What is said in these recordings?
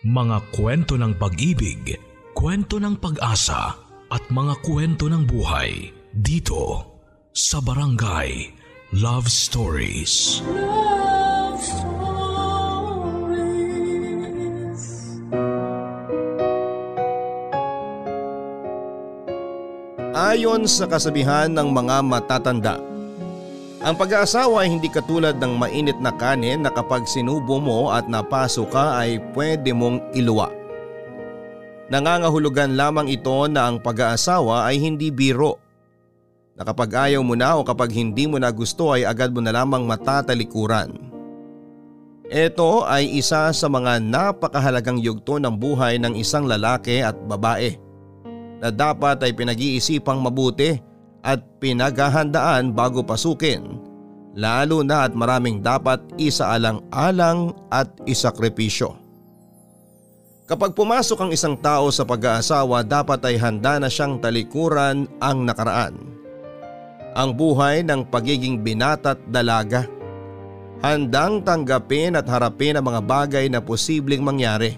Mga kwento ng pag-ibig, kwento ng pag-asa at mga kwento ng buhay dito sa Barangay Love Stories. Love Stories. Ayon sa kasabihan ng mga matatanda, ang pag-aasawa ay hindi katulad ng mainit na kanin na kapag sinubo mo at napaso ka ay pwede mong iluwa. Nangangahulugan lamang ito na ang pag-aasawa ay hindi biro. Na kapag ayaw mo na o kapag hindi mo na gusto ay agad mo na lamang matatalikuran. Ito ay isa sa mga napakahalagang yugto ng buhay ng isang lalaki at babae na dapat ay pinag-iisipang mabuti at pinaghahandaan bago pasukin lalo na at maraming dapat isaalang-alang at isakripisyo. Kapag pumasok ang isang tao sa pag-aasawa dapat ay handa na siyang talikuran ang nakaraan. Ang buhay ng pagiging binata at dalaga. Handang tanggapin at harapin ang mga bagay na posibleng mangyari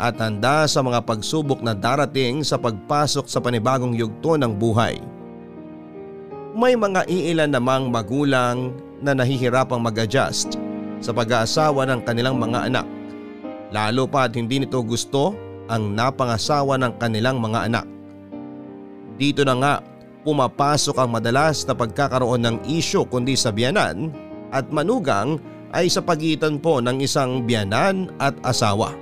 at handa sa mga pagsubok na darating sa pagpasok sa panibagong yugto ng buhay. May mga iilan namang magulang na nahihirapang mag-adjust sa pag-aasawa ng kanilang mga anak. Lalo pa at hindi nito gusto ang napangasawa ng kanilang mga anak. Dito na nga pumapasok ang madalas na pagkakaroon ng isyo kundi sa biyanan at manugang ay sa pagitan po ng isang biyanan at asawa.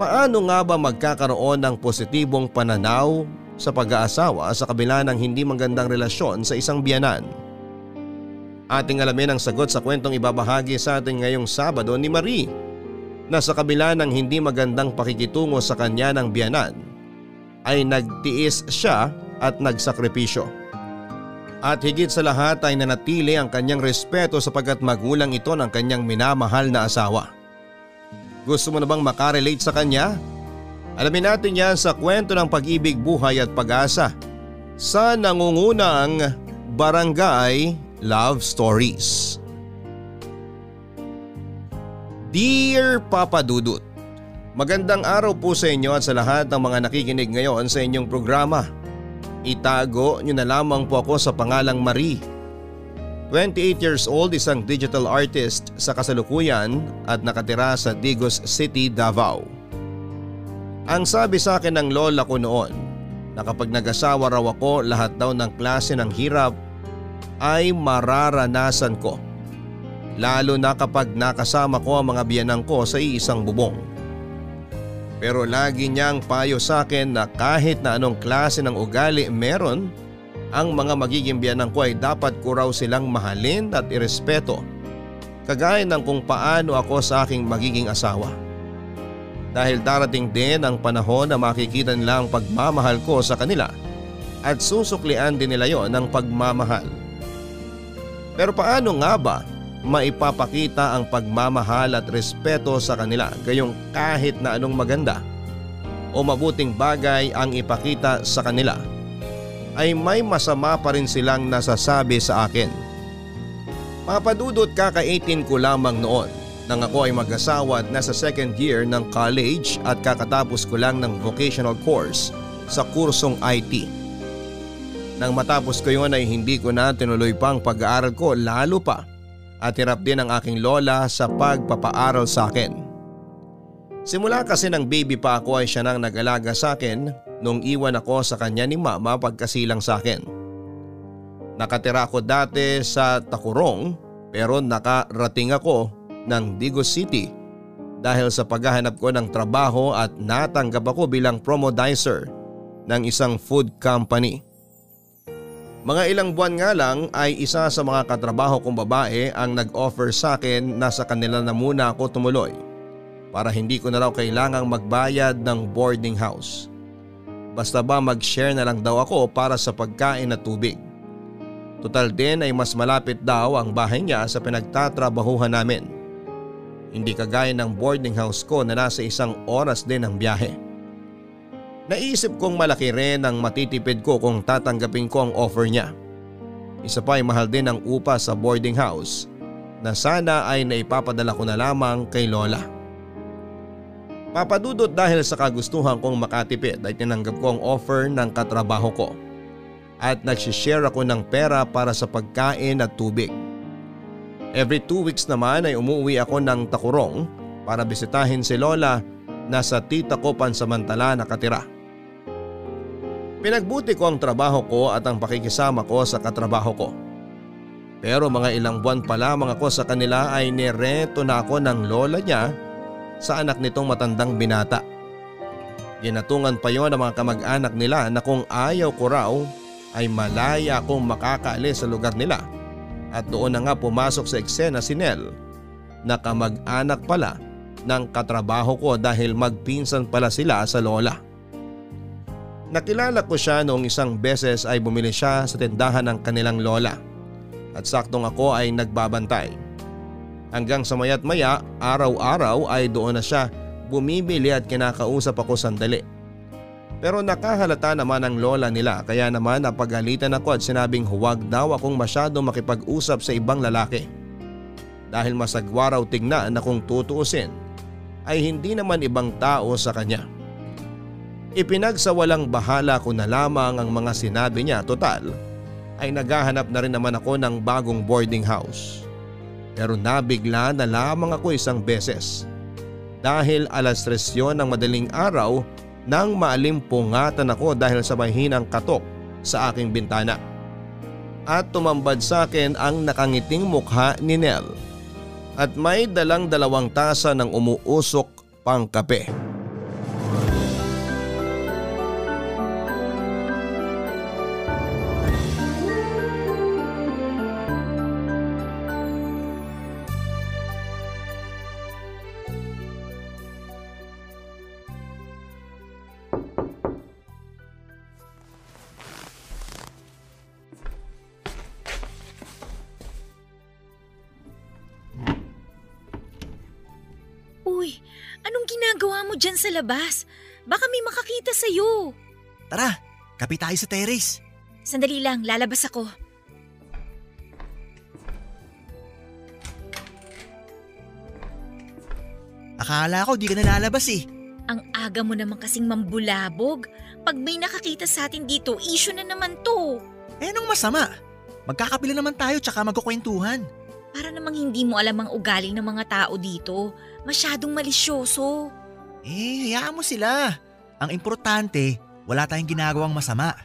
Paano nga ba magkakaroon ng positibong pananaw sa pag-aasawa sa kabila ng hindi magandang relasyon sa isang biyanan? Ating alamin ang sagot sa kwentong ibabahagi sa atin ngayong Sabado ni Marie na sa kabila ng hindi magandang pakikitungo sa kanya ng biyanan ay nagtiis siya at nagsakripisyo. At higit sa lahat ay nanatili ang kanyang respeto sapagkat magulang ito ng kanyang minamahal na asawa. Gusto mo na bang makarelate sa kanya? Alamin natin yan sa kwento ng pag-ibig, buhay at pag-asa sa nangungunang Barangay Love Stories. Dear Papa Dudut, Magandang araw po sa inyo at sa lahat ng mga nakikinig ngayon sa inyong programa. Itago nyo na lamang po ako sa pangalang Marie. 28 years old, isang digital artist sa kasalukuyan at nakatira sa Digos City, Davao. Ang sabi sa akin ng lola ko noon na kapag nag-asawa raw ako lahat daw ng klase ng hirap ay mararanasan ko. Lalo na kapag nakasama ko ang mga biyanang ko sa iisang bubong. Pero lagi niyang payo sa akin na kahit na anong klase ng ugali meron, ang mga magiging biyanang ko ay dapat ko raw silang mahalin at irespeto. Kagaya ng kung paano ako sa aking magiging asawa. Dahil darating din ang panahon na makikita nila ang pagmamahal ko sa kanila at susuklian din nila yon ng pagmamahal. Pero paano nga ba maipapakita ang pagmamahal at respeto sa kanila gayong kahit na anong maganda o mabuting bagay ang ipakita sa kanila ay may masama pa rin silang nasasabi sa akin. Papadudot kaka-18 ko lamang noon nang ako ay mag-asawa at nasa second year ng college at kakatapos ko lang ng vocational course sa kursong IT. Nang matapos ko yun ay hindi ko na tinuloy pa ang pag-aaral ko lalo pa at hirap din ang aking lola sa pagpapaaral sa akin. Simula kasi ng baby pa ako ay siya nang nag-alaga sa akin nung iwan ako sa kanya ni mama pagkasilang sa akin. Nakatira ako dati sa Takurong pero nakarating ako ng Digos City dahil sa paghahanap ko ng trabaho at natanggap ako bilang promodizer ng isang food company. Mga ilang buwan nga lang ay isa sa mga katrabaho kong babae ang nag-offer sa akin na sa kanila na muna ako tumuloy para hindi ko na raw kailangang magbayad ng boarding house. Basta ba mag-share na lang daw ako para sa pagkain at tubig. Total din ay mas malapit daw ang bahay niya sa pinagtatrabahuhan namin. Hindi kagaya ng boarding house ko na nasa isang oras din ang biyahe. Naisip kong malaki rin ang matitipid ko kung tatanggapin ko ang offer niya. Isa pa ay mahal din ang upa sa boarding house na sana ay naipapadala ko na lamang kay Lola. Papadudot dahil sa kagustuhan kong makatipid ay tinanggap ko ang offer ng katrabaho ko at nagsishare ako ng pera para sa pagkain at tubig. Every two weeks naman ay umuwi ako ng takurong para bisitahin si Lola na sa tita ko pansamantala nakatira. Pinagbuti ko ang trabaho ko at ang pakikisama ko sa katrabaho ko. Pero mga ilang buwan pa lamang ako sa kanila ay nireto na ako ng lola niya sa anak nitong matandang binata. Ginatungan pa yon ng mga kamag-anak nila na kung ayaw ko raw ay malaya akong makakaalis sa lugar nila at doon na nga pumasok sa eksena si Nel na kamag-anak pala ng katrabaho ko dahil magpinsan pala sila sa lola. Nakilala ko siya noong isang beses ay bumili siya sa tindahan ng kanilang lola at saktong ako ay nagbabantay. Hanggang sa maya't maya, araw-araw ay doon na siya bumibili at kinakausap ako sandali. Pero nakahalata naman ang lola nila kaya naman napagalitan ako at sinabing huwag daw akong masyado makipag-usap sa ibang lalaki. Dahil masagwa raw tignan na kung tutuusin ay hindi naman ibang tao sa kanya. Ipinagsawalang bahala ko na lamang ang mga sinabi niya total ay naghahanap na rin naman ako ng bagong boarding house. Pero nabigla na lamang ako isang beses. Dahil alas tres yon ng madaling araw nang maalimpungatan ako dahil sa mahinang katok sa aking bintana. At tumambad sa akin ang nakangiting mukha ni Nell. At may dalang dalawang tasa ng umuusok pang kape. Anong ginagawa mo dyan sa labas? Baka may makakita sa'yo. Tara, kape tayo sa terrace. Sandali lang, lalabas ako. Akala ko di ka na lalabas eh. Ang aga mo naman kasing mambulabog. Pag may nakakita sa atin dito, issue na naman to. Eh anong masama? Magkakapila naman tayo tsaka magkukwentuhan. Para namang hindi mo alam ang ugali ng mga tao dito. Masyadong malisyoso. Eh, hayaan mo sila. Ang importante, wala tayong ginagawang masama.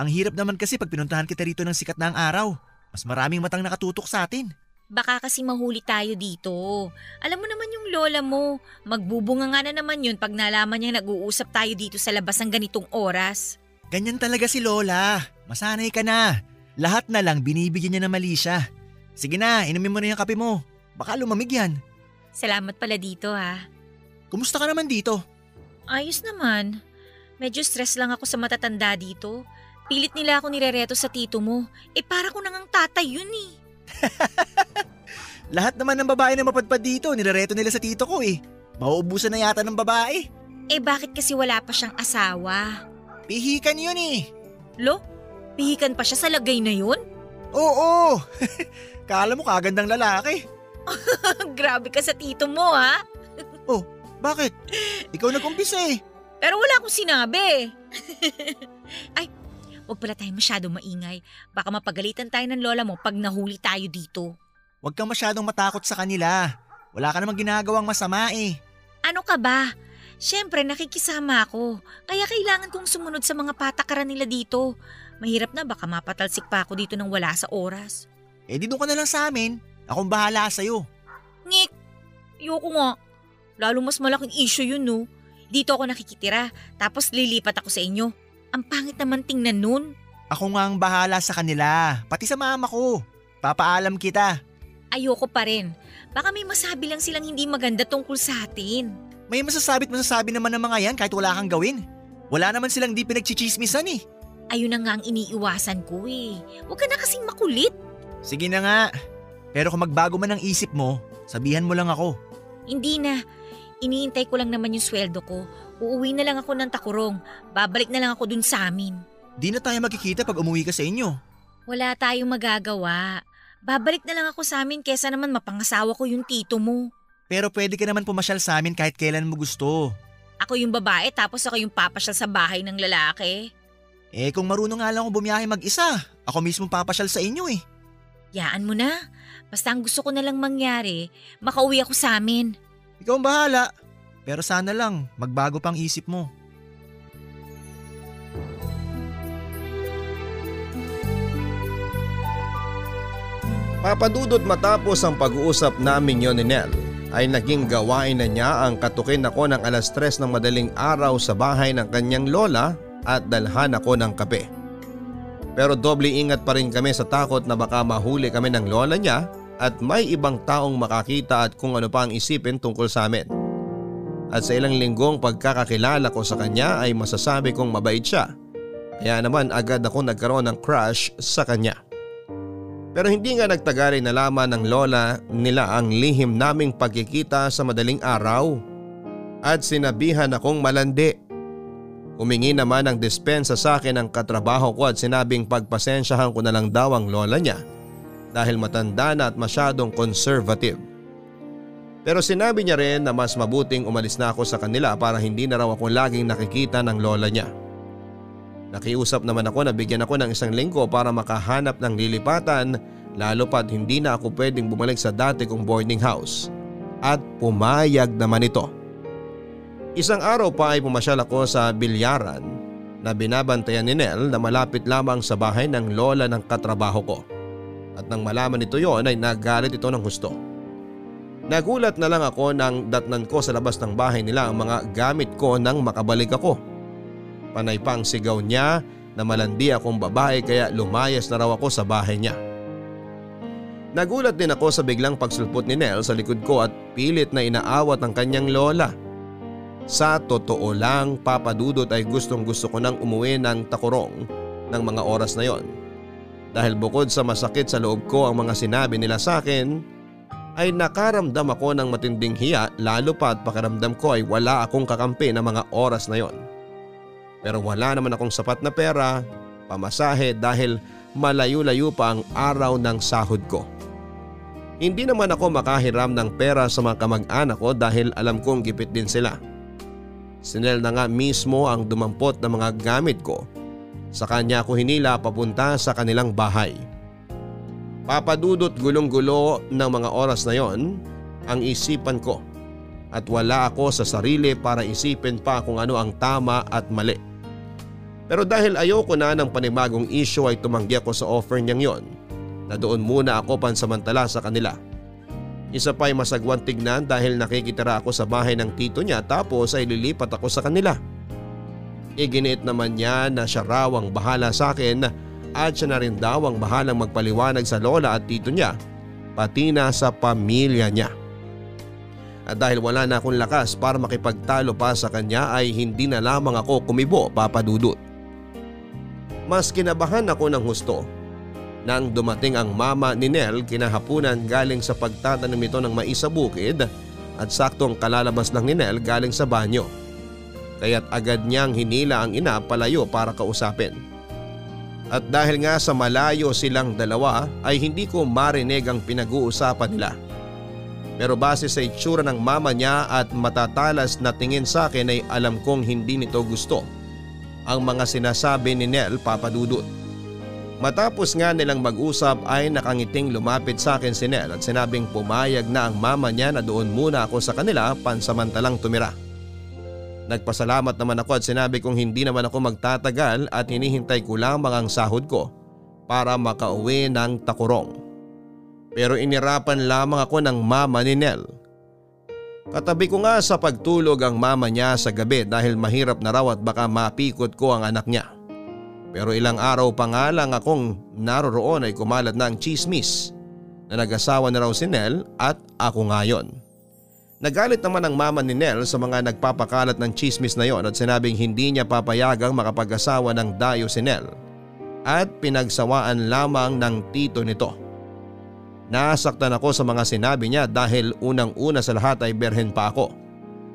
Ang hirap naman kasi pag pinuntahan kita rito ng sikat na ang araw. Mas maraming matang nakatutok sa atin. Baka kasi mahuli tayo dito. Alam mo naman yung lola mo. Magbubunga nga na naman yun pag nalaman niya nag-uusap tayo dito sa labas ng ganitong oras. Ganyan talaga si Lola. Masanay ka na. Lahat na lang binibigyan niya na mali siya. Sige na, inumin mo na yung kape mo. Baka lumamig yan. Salamat pala dito ha. Kumusta ka naman dito? Ayos naman. Medyo stress lang ako sa matatanda dito. Pilit nila ako nirereto sa tito mo. Eh para ko nang tatay yun eh. Lahat naman ng babae na mapadpad dito, nilareto nila sa tito ko eh. Mauubusan na yata ng babae. Eh bakit kasi wala pa siyang asawa? Pihikan yun eh. Lo, pihikan pa siya sa lagay na yun? Oo! Kala mo kagandang lalaki. Grabe ka sa tito mo ha. Bakit? Ikaw nag-umpisa eh. Pero wala akong sinabi. Ay, wag pala tayo masyado maingay. Baka mapagalitan tayo ng lola mo pag nahuli tayo dito. Huwag kang masyadong matakot sa kanila. Wala ka namang ginagawang masama eh. Ano ka ba? Siyempre, nakikisama ako. Kaya kailangan kong sumunod sa mga patakaran nila dito. Mahirap na baka mapatalsik pa ako dito nang wala sa oras. Eh di doon ka na lang sa amin. Akong bahala sa'yo. Ngik! Ayoko nga. Lalo mas malaking issue yun, no? Dito ako nakikitira, tapos lilipat ako sa inyo. Ang pangit naman tingnan nun. Ako nga ang bahala sa kanila. Pati sa mama ko. Papaalam kita. Ayoko pa rin. Baka may masabi lang silang hindi maganda tungkol sa atin. May masasabi't masasabi naman ng mga yan kahit wala kang gawin. Wala naman silang di pinagchichismisan eh. Ayun na nga ang iniiwasan ko eh. Huwag ka na kasing makulit. Sige na nga. Pero kung magbago man ang isip mo, sabihan mo lang ako. Hindi na. Iniintay ko lang naman yung sweldo ko. Uuwi na lang ako ng takurong. Babalik na lang ako dun sa amin. Di na tayo magkikita pag umuwi ka sa inyo. Wala tayong magagawa. Babalik na lang ako sa amin kesa naman mapangasawa ko yung tito mo. Pero pwede ka naman pumasyal sa amin kahit kailan mo gusto. ako yung babae tapos ako yung papasyal sa bahay ng lalaki. Eh kung marunong nga lang ako bumiyahe mag-isa, ako mismo papasyal sa inyo eh. Yaan mo na. Basta ang gusto ko na lang mangyari, makauwi ako sa amin. Ikaw ang bahala. Pero sana lang, magbago pang isip mo. Papadudot matapos ang pag-uusap namin yon ni Nel ay naging gawain na niya ang katukin ako ng alas tres ng madaling araw sa bahay ng kanyang lola at dalhan ako ng kape. Pero doble ingat pa rin kami sa takot na baka mahuli kami ng lola niya at may ibang taong makakita at kung ano pa ang isipin tungkol sa amin. At sa ilang linggong pagkakakilala ko sa kanya ay masasabi kong mabait siya. Kaya naman agad ako nagkaroon ng crush sa kanya. Pero hindi nga nagtagal na laman ng lola nila ang lihim naming pagkikita sa madaling araw at sinabihan akong malandi. Humingi naman ng dispensa sa akin ang katrabaho ko at sinabing pagpasensyahan ko na lang daw ang lola niya dahil matanda na at masyadong conservative. Pero sinabi niya rin na mas mabuting umalis na ako sa kanila para hindi na raw ako laging nakikita ng lola niya. Nakiusap naman ako na bigyan ako ng isang linggo para makahanap ng lilipatan lalo pat hindi na ako pwedeng bumalik sa dati kong boarding house. At pumayag naman ito. Isang araw pa ay pumasyal ako sa bilyaran na binabantayan ni Nel na malapit lamang sa bahay ng lola ng katrabaho ko. At nang malaman nito yon ay nagalit ito ng gusto. Nagulat na lang ako nang datnan ko sa labas ng bahay nila ang mga gamit ko nang makabalik ako. Panay pang sigaw niya na malandi akong babae kaya lumayas na raw ako sa bahay niya. Nagulat din ako sa biglang pagsulpot ni Nel sa likod ko at pilit na inaawat ang kanyang lola. Sa totoo lang papadudot ay gustong gusto ko nang umuwi ng takurong ng mga oras na yon. Dahil bukod sa masakit sa loob ko ang mga sinabi nila sa akin, ay nakaramdam ako ng matinding hiya lalo pa at pakiramdam ko ay wala akong kakampi na mga oras na yon. Pero wala naman akong sapat na pera, pamasahe dahil malayo-layo pa ang araw ng sahod ko. Hindi naman ako makahiram ng pera sa mga kamag-anak ko dahil alam kong gipit din sila. Sinel na nga mismo ang dumampot ng mga gamit ko. Sa kanya ako hinila papunta sa kanilang bahay. Papadudot gulong-gulo ng mga oras na yon ang isipan ko at wala ako sa sarili para isipin pa kung ano ang tama at mali. Pero dahil ayoko na ng panibagong issue ay tumanggi ako sa offer niyang yon na doon muna ako pansamantala sa kanila. Isa pa ay masagwan tignan dahil nakikitira ako sa bahay ng tito niya tapos ay lilipat ako sa kanila. Iginiit naman niya na siya raw ang bahala sa akin at siya na rin daw ang bahalang magpaliwanag sa lola at tito niya pati na sa pamilya niya. At dahil wala na akong lakas para makipagtalo pa sa kanya ay hindi na lamang ako kumibo papadudot. Mas kinabahan ako ng husto nang dumating ang mama ni Nel kinahapunan galing sa pagtatanim nito ng mais sa bukid at saktong kalalabas lang ni Nel galing sa banyo. Kaya't agad niyang hinila ang ina palayo para kausapin. At dahil nga sa malayo silang dalawa ay hindi ko marinig ang pinag-uusapan nila. Pero base sa itsura ng mama niya at matatalas na tingin sa akin ay alam kong hindi nito gusto ang mga sinasabi ni Nel papadudot. Matapos nga nilang mag-usap ay nakangiting lumapit sa akin si Nel at sinabing pumayag na ang mama niya na doon muna ako sa kanila pansamantalang tumira. Nagpasalamat naman ako at sinabi kong hindi naman ako magtatagal at hinihintay ko lamang ang sahod ko para makauwi ng takurong. Pero inirapan lamang ako ng mama ni Nel. Katabi ko nga sa pagtulog ang mama niya sa gabi dahil mahirap na raw at baka mapikot ko ang anak niya. Pero ilang araw pa nga lang akong naroroon ay kumalat na ang chismis na nag-asawa na raw si Nel at ako ngayon. Nagalit naman ang mama ni Nel sa mga nagpapakalat ng chismis na yon at sinabing hindi niya papayagang makapag-asawa ng dayo si Nel at pinagsawaan lamang ng tito nito. Nasaktan ako sa mga sinabi niya dahil unang-una sa lahat ay berhen pa ako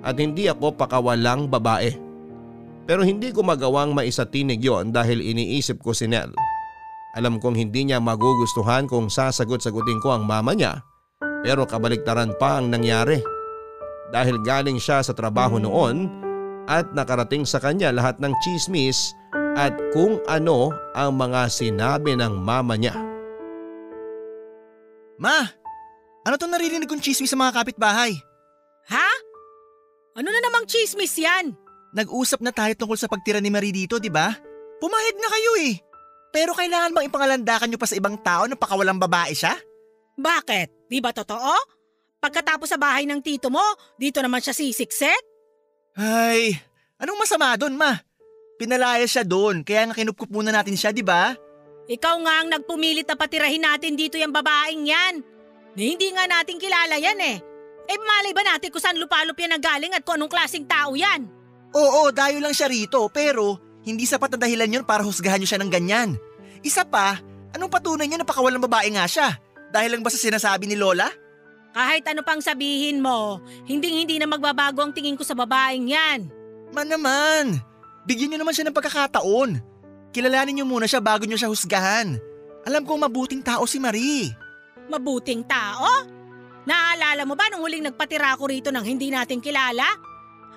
at hindi ako pakawalang babae. Pero hindi ko magawang maisatinig yon dahil iniisip ko si Nel. Alam kong hindi niya magugustuhan kung sasagot-sagutin ko ang mama niya pero kabaliktaran pa ang nangyari. Dahil galing siya sa trabaho noon at nakarating sa kanya lahat ng chismis at kung ano ang mga sinabi ng mama niya. Ma, ano tong naririnig kong chismis sa mga kapitbahay? Ha? Ano na namang chismis yan? Nag-usap na tayo tungkol sa pagtira ni Marie dito, di ba? Pumayag na kayo eh. Pero kailangan bang ipangalandakan nyo pa sa ibang tao na pakawalang babae siya? Bakit? Di ba totoo? Pagkatapos sa bahay ng tito mo, dito naman siya sisikset? Ay, anong masama doon, ma? Pinalaya siya doon, kaya nga kinupkup muna natin siya, di ba? Ikaw nga ang nagpumilit na patirahin natin dito yung babaeng yan. Na hindi nga natin kilala yan eh. Eh malay ba natin kung saan lupalop yan galing at kung anong klaseng tao yan? Oo, dayo lang siya rito, pero hindi sapat na dahilan yun para husgahan nyo siya ng ganyan. Isa pa, anong patunay niya na pakawalang babae nga siya? Dahil lang ba sa sinasabi ni Lola? Kahit ano pang sabihin mo, hindi hindi na magbabago ang tingin ko sa babaeng yan. Man naman, bigyan niyo naman siya ng pagkakataon. Kilalanin niyo muna siya bago niyo siya husgahan. Alam kong mabuting tao si Marie. Mabuting tao? Naalala mo ba nung huling nagpatira ako rito nang hindi natin kilala?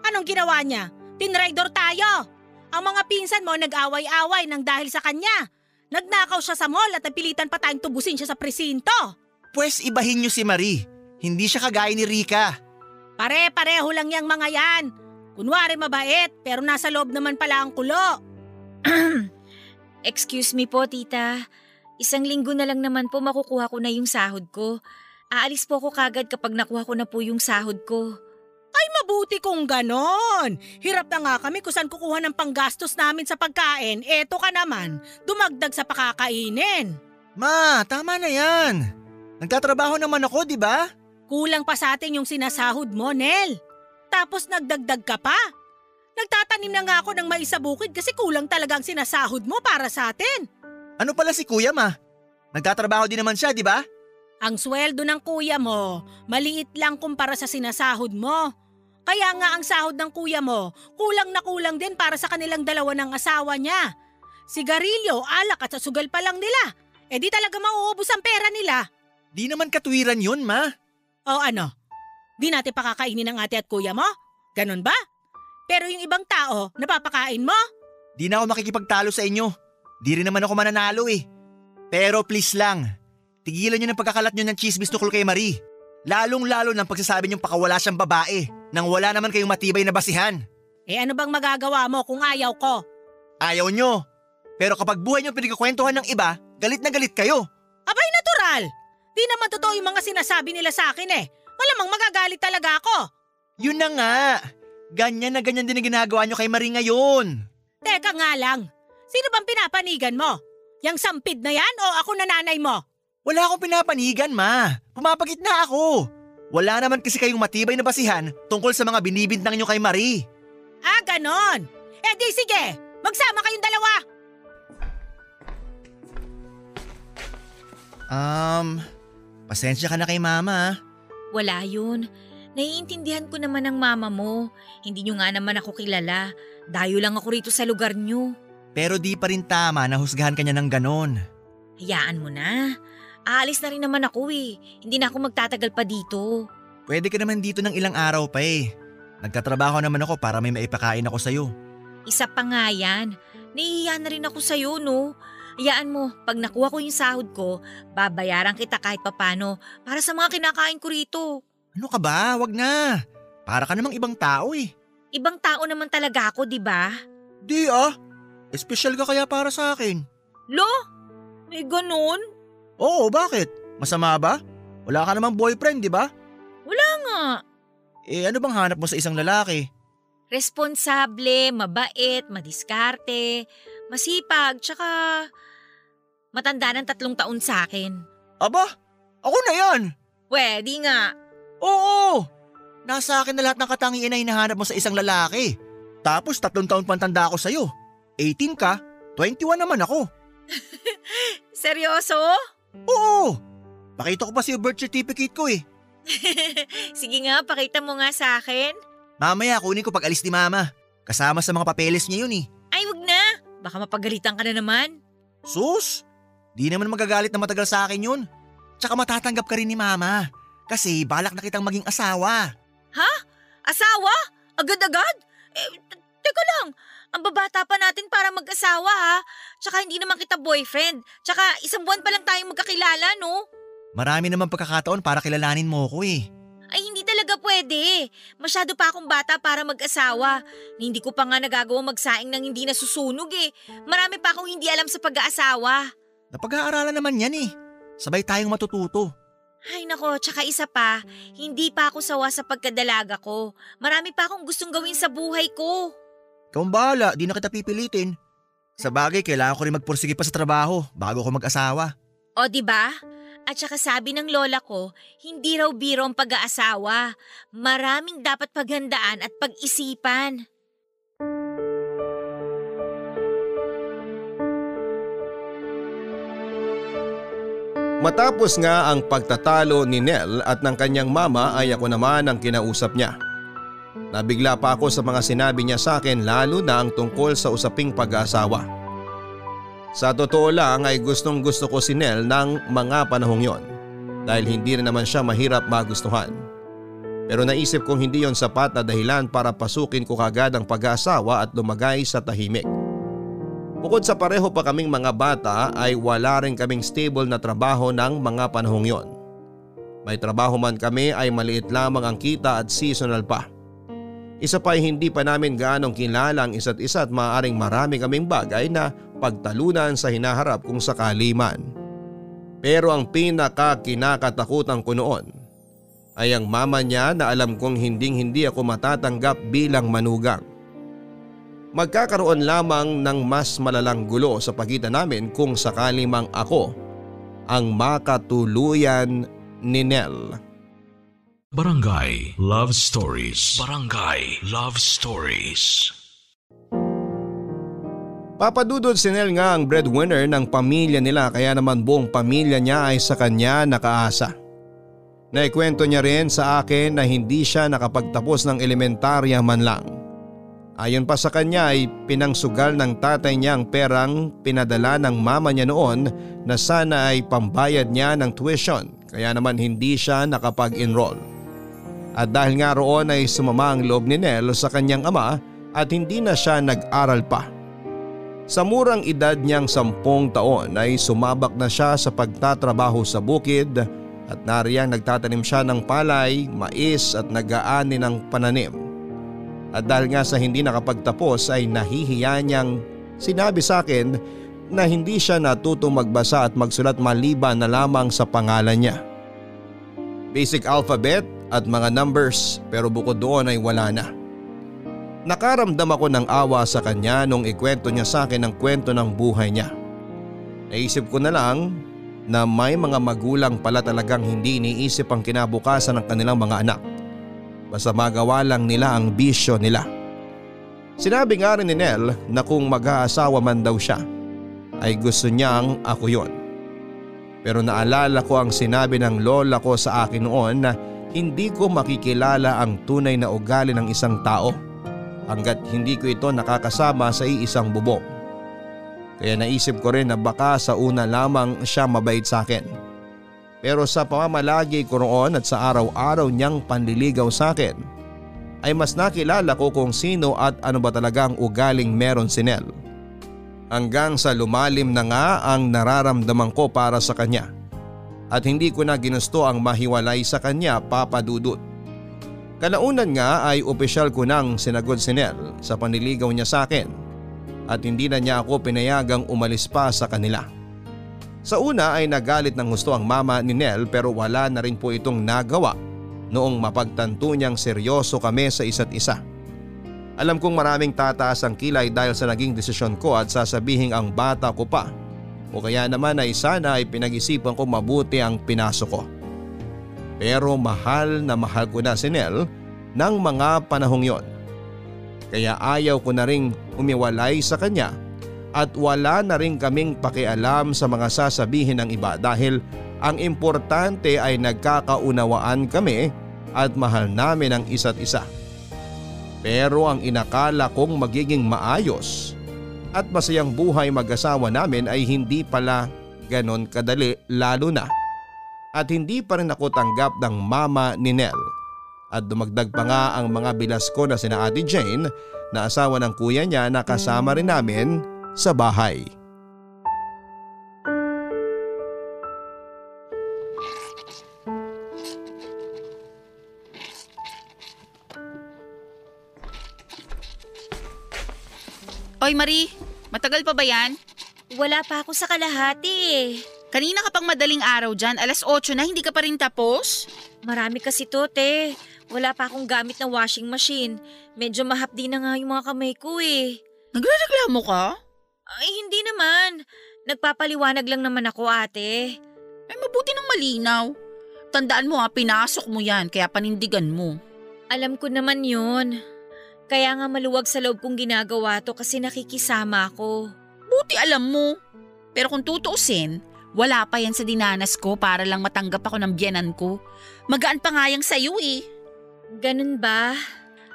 Anong ginawa niya? Tinraidor tayo! Ang mga pinsan mo nag-away-away nang dahil sa kanya. Nagnakaw siya sa mall at napilitan pa tayong tubusin siya sa presinto. Pwes ibahin niyo si Marie. Hindi siya kagaya ni Rika. Pare-pareho lang yang mga yan. Kunwari mabait pero nasa loob naman pala ang kulo. Excuse me po, tita. Isang linggo na lang naman po makukuha ko na yung sahod ko. Aalis po ako kagad kapag nakuha ko na po yung sahod ko. Ay mabuti kung ganon. Hirap na nga kami kung saan kukuha ng panggastos namin sa pagkain. Eto ka naman, dumagdag sa pakakainin. Ma, tama na yan. Nagtatrabaho naman ako, di ba? Kulang pa sa atin yung sinasahod mo, Nel. Tapos nagdagdag ka pa. Nagtatanim na nga ako ng mais sa bukid kasi kulang talaga ang sinasahod mo para sa atin. Ano pala si Kuya, ma? Nagtatrabaho din naman siya, di ba? Ang sweldo ng kuya mo, maliit lang kumpara sa sinasahod mo. Kaya nga ang sahod ng kuya mo, kulang na kulang din para sa kanilang dalawa ng asawa niya. Sigarilyo, alak at sugal pa lang nila. Eh di talaga mauubos ang pera nila. Di naman katwiran yun, ma. O ano? Di natin pakakainin ng ate at kuya mo? Ganon ba? Pero yung ibang tao, napapakain mo? Di na ako makikipagtalo sa inyo. Di rin naman ako mananalo eh. Pero please lang, tigilan nyo ng pagkakalat nyo ng chismis tukol kay Marie. Lalong-lalo ng pagsasabi nyong pakawala siyang babae nang wala naman kayong matibay na basihan. Eh ano bang magagawa mo kung ayaw ko? Ayaw nyo. Pero kapag buhay nyo pinagkakwentuhan ng iba, galit na galit kayo. Abay natural! Di naman totoo yung mga sinasabi nila sa akin eh. Malamang magagalit talaga ako. Yun na nga. Ganyan na ganyan din ang ginagawa nyo kay Marie ngayon. Teka nga lang, sino bang pinapanigan mo? Yang sampid na yan o ako na nanay mo? Wala akong pinapanigan, ma. Pumapagit na ako. Wala naman kasi kayong matibay na basihan tungkol sa mga binibintang nyo kay Marie. Ah, ganon. Eh di sige, magsama kayong dalawa. Um, pasensya ka na kay mama. ah. Wala yun. Naiintindihan ko naman ang mama mo. Hindi nyo nga naman ako kilala. Dayo lang ako rito sa lugar nyo. Pero di pa rin tama na husgahan ka niya ng ganon. Hayaan mo na. Aalis na rin naman ako eh. Hindi na ako magtatagal pa dito. Pwede ka naman dito ng ilang araw pa eh. Nagtatrabaho naman ako para may maipakain ako sa'yo. Isa pa nga yan. Nahihiya na rin ako sa'yo, no? Hayaan mo, pag nakuha ko yung sahod ko, babayaran kita kahit papano para sa mga kinakain ko rito. Ano ka ba? Wag na. Para ka namang ibang tao eh. Ibang tao naman talaga ako, di ba? Di ah. Espesyal ka kaya para sa akin. Lo? May ganun? Oo, bakit? Masama ba? Wala ka namang boyfriend, di ba? Wala nga. Eh ano bang hanap mo sa isang lalaki? Responsable, mabait, madiskarte, masipag, tsaka matanda ng tatlong taon sa akin. Aba, ako na yan. Pwede nga. Oo! Nasa akin na lahat ng katangian na hinahanap mo sa isang lalaki. Tapos tatlong taon pantanda ako sa'yo. 18 ka, 21 naman ako. Seryoso? Oo! Pakita ko pa iyo birth certificate ko eh. Sige nga, pakita mo nga sa akin. Mamaya kunin ko pag alis ni mama. Kasama sa mga papeles niya yun eh. Ay, wag na. Baka mapagalitan ka na naman. Sus! Di naman magagalit na matagal sa akin yun. Tsaka matatanggap ka rin ni mama. Kasi balak na kitang maging asawa. Asawa? Agad-agad? Eh, teka lang. Ang babata pa natin para mag-asawa ha. Tsaka hindi naman kita boyfriend. Tsaka isang buwan pa lang tayong magkakilala no? Marami naman pagkakataon para kilalanin mo ko eh. Ay hindi talaga pwede. Masyado pa akong bata para mag-asawa. Hindi ko pa nga nagagawa magsaing ng hindi nasusunog eh. Marami pa akong hindi alam sa pag-aasawa. Napag-aaralan naman yan eh. Sabay tayong matututo. Ay nako, tsaka isa pa, hindi pa ako sawa sa pagkadalaga ko. Marami pa akong gustong gawin sa buhay ko. Ikaw ang bahala, di na kita pipilitin. Sa bagay, kailangan ko rin magpursige pa sa trabaho bago ako mag-asawa. O di ba? At saka sabi ng lola ko, hindi raw biro ang pag-aasawa. Maraming dapat paghandaan at pag-isipan. Matapos nga ang pagtatalo ni Nel at ng kanyang mama ay ako naman ang kinausap niya. Nabigla pa ako sa mga sinabi niya sa akin lalo na ang tungkol sa usaping pag-aasawa. Sa totoo lang ay gustong gusto ko si Nel ng mga panahong yon dahil hindi rin naman siya mahirap magustuhan. Pero naisip kong hindi yon sapat na dahilan para pasukin ko kagad ang pag-aasawa at lumagay sa tahimik. Bukod sa pareho pa kaming mga bata ay wala rin kaming stable na trabaho ng mga panahong yon. May trabaho man kami ay maliit lamang ang kita at seasonal pa. Isa pa ay hindi pa namin gaanong kilala ang isa't isa at maaaring marami kaming bagay na pagtalunan sa hinaharap kung sakali man. Pero ang pinaka kinakatakutan ko noon ay ang mama niya na alam kong hinding hindi ako matatanggap bilang manugang. Magkakaroon lamang ng mas malalang gulo sa pagitan namin kung sakali mang ako ang makatuluyan ni Nell. Barangay Love Stories. Barangay Love Stories. Papadudod si Nel nga ang breadwinner ng pamilya nila kaya naman buong pamilya niya ay sa kanya nakaasa. Naikwento niya rin sa akin na hindi siya nakapagtapos ng elementarya man lang. Ayon pa sa kanya ay pinangsugal ng tatay niya ang perang pinadala ng mama niya noon na sana ay pambayad niya ng tuition kaya naman hindi siya nakapag-enroll. At dahil nga roon ay sumama ang loob ni Nel sa kanyang ama at hindi na siya nag-aral pa. Sa murang edad niyang sampung taon ay sumabak na siya sa pagtatrabaho sa bukid at nariyang nagtatanim siya ng palay, mais at nagaani ng pananim. At dahil nga sa hindi nakapagtapos ay nahihiya niyang sinabi sa akin na hindi siya natutong magbasa at magsulat maliban na lamang sa pangalan niya. Basic alphabet at mga numbers pero bukod doon ay wala na. Nakaramdam ako ng awa sa kanya nung ikwento niya sa akin ang kwento ng buhay niya. Naisip ko na lang na may mga magulang pala talagang hindi iniisip ang kinabukasan ng kanilang mga anak. Basta magawa lang nila ang bisyo nila. Sinabi nga rin ni Nel na kung mag-aasawa man daw siya ay gusto niyang ako yon. Pero naalala ko ang sinabi ng lola ko sa akin noon na hindi ko makikilala ang tunay na ugali ng isang tao hanggat hindi ko ito nakakasama sa iisang bubong. Kaya naisip ko rin na baka sa una lamang siya mabait sa akin. Pero sa pamamalagi ko roon at sa araw-araw niyang panliligaw sa akin, ay mas nakilala ko kung sino at ano ba talaga ang ugaling meron si Nel. Hanggang sa lumalim na nga ang nararamdaman ko para sa kanya. At hindi ko na ginusto ang mahiwalay sa kanya papadudot. Kalaunan nga ay opisyal ko nang sinagod si Nel sa panliligaw niya sa akin at hindi na niya ako pinayagang umalis pa sa kanila. Sa una ay nagalit ng gusto ang mama ni Nel pero wala na rin po itong nagawa noong mapagtanto niyang seryoso kami sa isa't isa. Alam kong maraming tataas ang kilay dahil sa naging desisyon ko at sasabihin ang bata ko pa o kaya naman ay sana ay pinag-isipan ko mabuti ang pinasok ko. Pero mahal na mahal ko na si Nel ng mga panahong yon. Kaya ayaw ko na ring umiwalay sa kanya at wala na rin kaming pakialam sa mga sasabihin ng iba dahil ang importante ay nagkakaunawaan kami at mahal namin ang isa't isa. Pero ang inakala kong magiging maayos at masayang buhay mag-asawa namin ay hindi pala ganon kadali lalo na at hindi pa rin ako tanggap ng mama ni Nell. At dumagdag pa nga ang mga bilas ko na sina Ate Jane na asawa ng kuya niya na kasama rin namin sa bahay. Oy Marie, matagal pa ba yan? Wala pa ako sa kalahati eh. Kanina ka pang madaling araw dyan, alas 8 na, hindi ka pa rin tapos? Marami kasi to, te. Wala pa akong gamit na washing machine. Medyo mahapdi na nga yung mga kamay ko eh. Nagre-reklamo ka? Ay, hindi naman. Nagpapaliwanag lang naman ako, ate. Ay mabuti ng malinaw. Tandaan mo ha, pinasok mo yan, kaya panindigan mo. Alam ko naman yun. Kaya nga maluwag sa loob kong ginagawa to kasi nakikisama ako. Buti alam mo. Pero kung tutuusin, wala pa yan sa dinanas ko para lang matanggap ako ng biyanan ko. Magaan pa nga yang sa'yo eh. Ganun ba?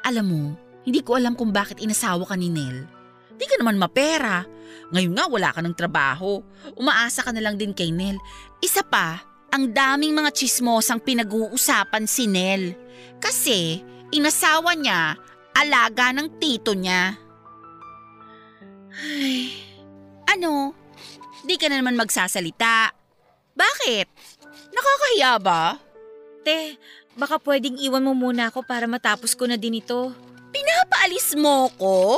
Alam mo, hindi ko alam kung bakit inasawa ka ni Nel. Di ka naman mapera. Ngayon nga wala ka ng trabaho. Umaasa ka na lang din kay Nel. Isa pa, ang daming mga chismosang pinag-uusapan si Nel. Kasi inasawa niya alaga ng tito niya. Ay, ano? Di ka na naman magsasalita. Bakit? Nakakahiya ba? Te, baka pwedeng iwan mo muna ako para matapos ko na din ito. Pinapaalis mo ko?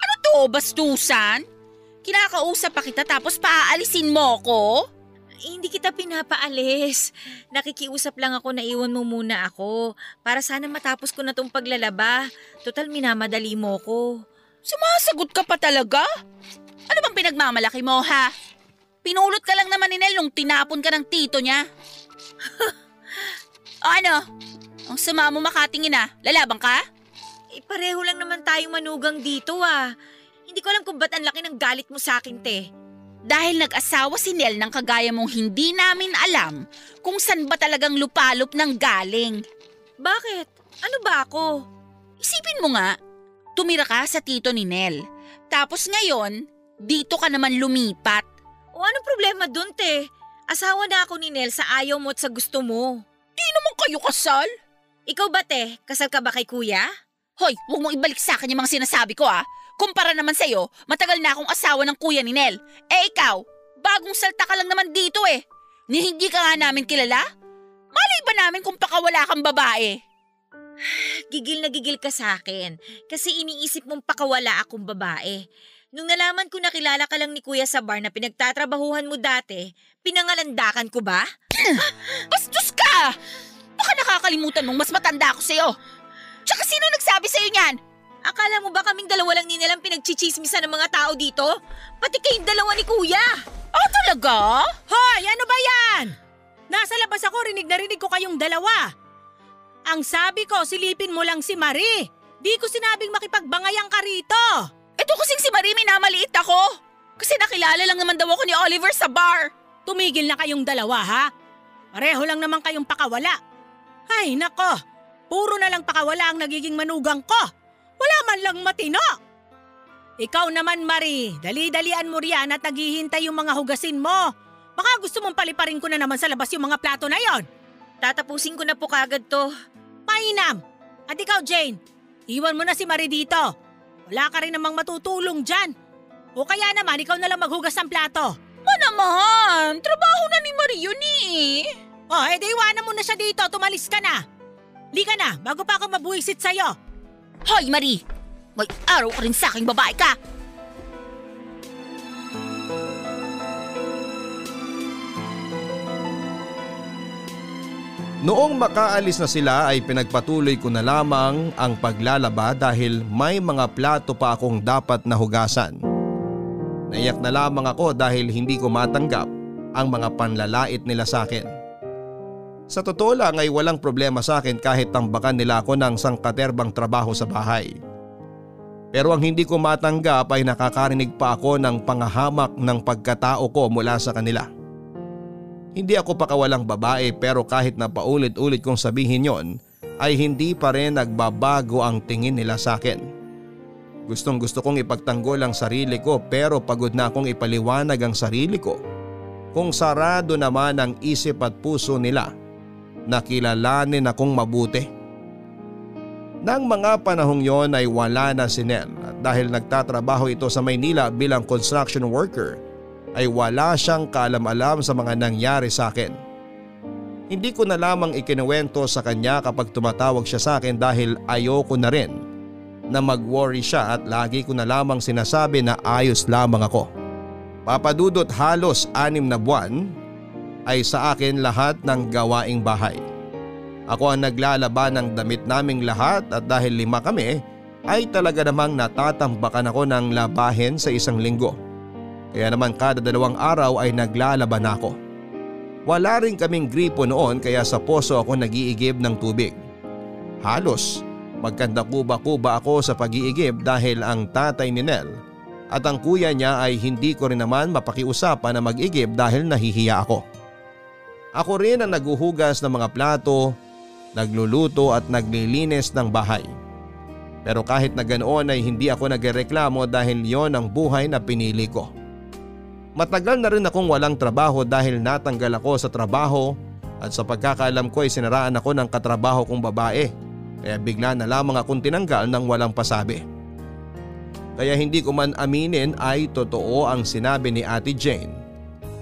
Ano to, bastusan? Kinakausap pa kita tapos paaalisin mo ko? Eh, hindi kita pinapaalis. Nakikiusap lang ako na iwan mo muna ako para sana matapos ko na tong paglalaba. Total minamadali mo ko. Sumasagot ka pa talaga? Ano bang pinagmamalaki mo ha? Pinulot ka lang naman ni Nel nung tinapon ka ng tito niya. o ano? Ang sama mo makatingin ah. Lalabang ka? Eh, pareho lang naman tayong manugang dito ah. Hindi ko alam kung ba't ang laki ng galit mo sa akin, te. Dahil nag-asawa si Nel ng kagaya mong hindi namin alam kung saan ba talagang lupalop ng galing. Bakit? Ano ba ako? Isipin mo nga, tumira ka sa tito ni Nel. Tapos ngayon, dito ka naman lumipat. O anong problema dun, te? Asawa na ako ni Nel sa ayaw mo at sa gusto mo. Di naman kayo kasal. Ikaw ba, te? Kasal ka ba kay kuya? Hoy, huwag mong ibalik sa akin yung mga sinasabi ko ah. Kumpara naman sa'yo, matagal na akong asawa ng kuya ni Nel. Eh ikaw, bagong salta ka lang naman dito eh. Ni hindi ka nga namin kilala? Malay ba namin kung pakawala kang babae? Gigil na gigil ka sa akin kasi iniisip mong pakawala akong babae. Nung nalaman ko nakilala ka lang ni kuya sa bar na pinagtatrabahuhan mo dati, pinangalandakan ko ba? Bastos ka! Baka nakakalimutan mong mas matanda ako sa'yo. Tsaka sino nagsabi sa'yo niyan? Akala mo ba kaming dalawa lang ni nilang pinagchichismisan ng mga tao dito? Pati kayong dalawa ni kuya! Ah, talaga? Hoy, ano ba yan? Nasa labas ako, rinig na rinig ko kayong dalawa. Ang sabi ko, silipin mo lang si Marie. Di ko sinabing makipagbangayang ka rito. Ito kasing si Marie minamaliit ako. Kasi nakilala lang naman daw ako ni Oliver sa bar. Tumigil na kayong dalawa, ha? Pareho lang naman kayong pakawala. Ay, nako. Puro na lang pakawala ang nagiging manugang ko. Wala man lang matino. Ikaw naman, Marie, dali-dalian mo riyan at naghihintay yung mga hugasin mo. Baka gusto mong paliparin ko na naman sa labas yung mga plato na yon. Tatapusin ko na po kagad to. Mainam! At ikaw, Jane, iwan mo na si Marie dito. Wala ka rin namang matutulong dyan. O kaya naman, ikaw na lang maghugas ng plato. Ma naman, trabaho na ni Marie yun eh. O, edi iwanan mo na siya dito, tumalis ka na. Lika na, bago pa ako mabuisit sa'yo. Hoy Marie, may araw ka rin sa aking babae ka. Noong makaalis na sila ay pinagpatuloy ko na lamang ang paglalaba dahil may mga plato pa akong dapat na hugasan. Naiyak na lamang ako dahil hindi ko matanggap ang mga panlalait nila sa akin. Sa totoo lang ay walang problema sa akin kahit tambakan nila ako ng sangkaterbang trabaho sa bahay. Pero ang hindi ko matanggap ay nakakarinig pa ako ng pangahamak ng pagkatao ko mula sa kanila. Hindi ako pakawalang babae pero kahit na paulit-ulit kong sabihin yon ay hindi pa rin nagbabago ang tingin nila sa akin. Gustong gusto kong ipagtanggol ang sarili ko pero pagod na akong ipaliwanag ang sarili ko. Kung sarado naman ang isip at puso nila, nakilalanin akong mabuti. Nang mga panahong yon ay wala na si Nel dahil nagtatrabaho ito sa Maynila bilang construction worker ay wala siyang kaalam-alam sa mga nangyari sa akin. Hindi ko na lamang ikinuwento sa kanya kapag tumatawag siya sa akin dahil ayoko na rin na mag-worry siya at lagi ko na lamang sinasabi na ayos lamang ako. Papadudot halos anim na buwan ay sa akin lahat ng gawaing bahay. Ako ang naglalaban ng damit naming lahat at dahil lima kami ay talaga namang natatambakan ako ng labahin sa isang linggo. Kaya naman kada dalawang araw ay naglalaban ako. Wala rin kaming gripo noon kaya sa poso ako nagiigib ng tubig. Halos magkanda kuba-kuba ako sa pag-iigib dahil ang tatay ni Nel at ang kuya niya ay hindi ko rin naman mapakiusapan na mag-igib dahil nahihiya ako. Ako rin ang naguhugas ng mga plato nagluluto at naglilinis ng bahay. Pero kahit na ganoon ay hindi ako nagreklamo dahil yon ang buhay na pinili ko. Matagal na rin akong walang trabaho dahil natanggal ako sa trabaho at sa pagkakaalam ko ay sinaraan ako ng katrabaho kong babae kaya bigla na lamang akong tinanggal ng walang pasabi. Kaya hindi ko man aminin ay totoo ang sinabi ni Ate Jane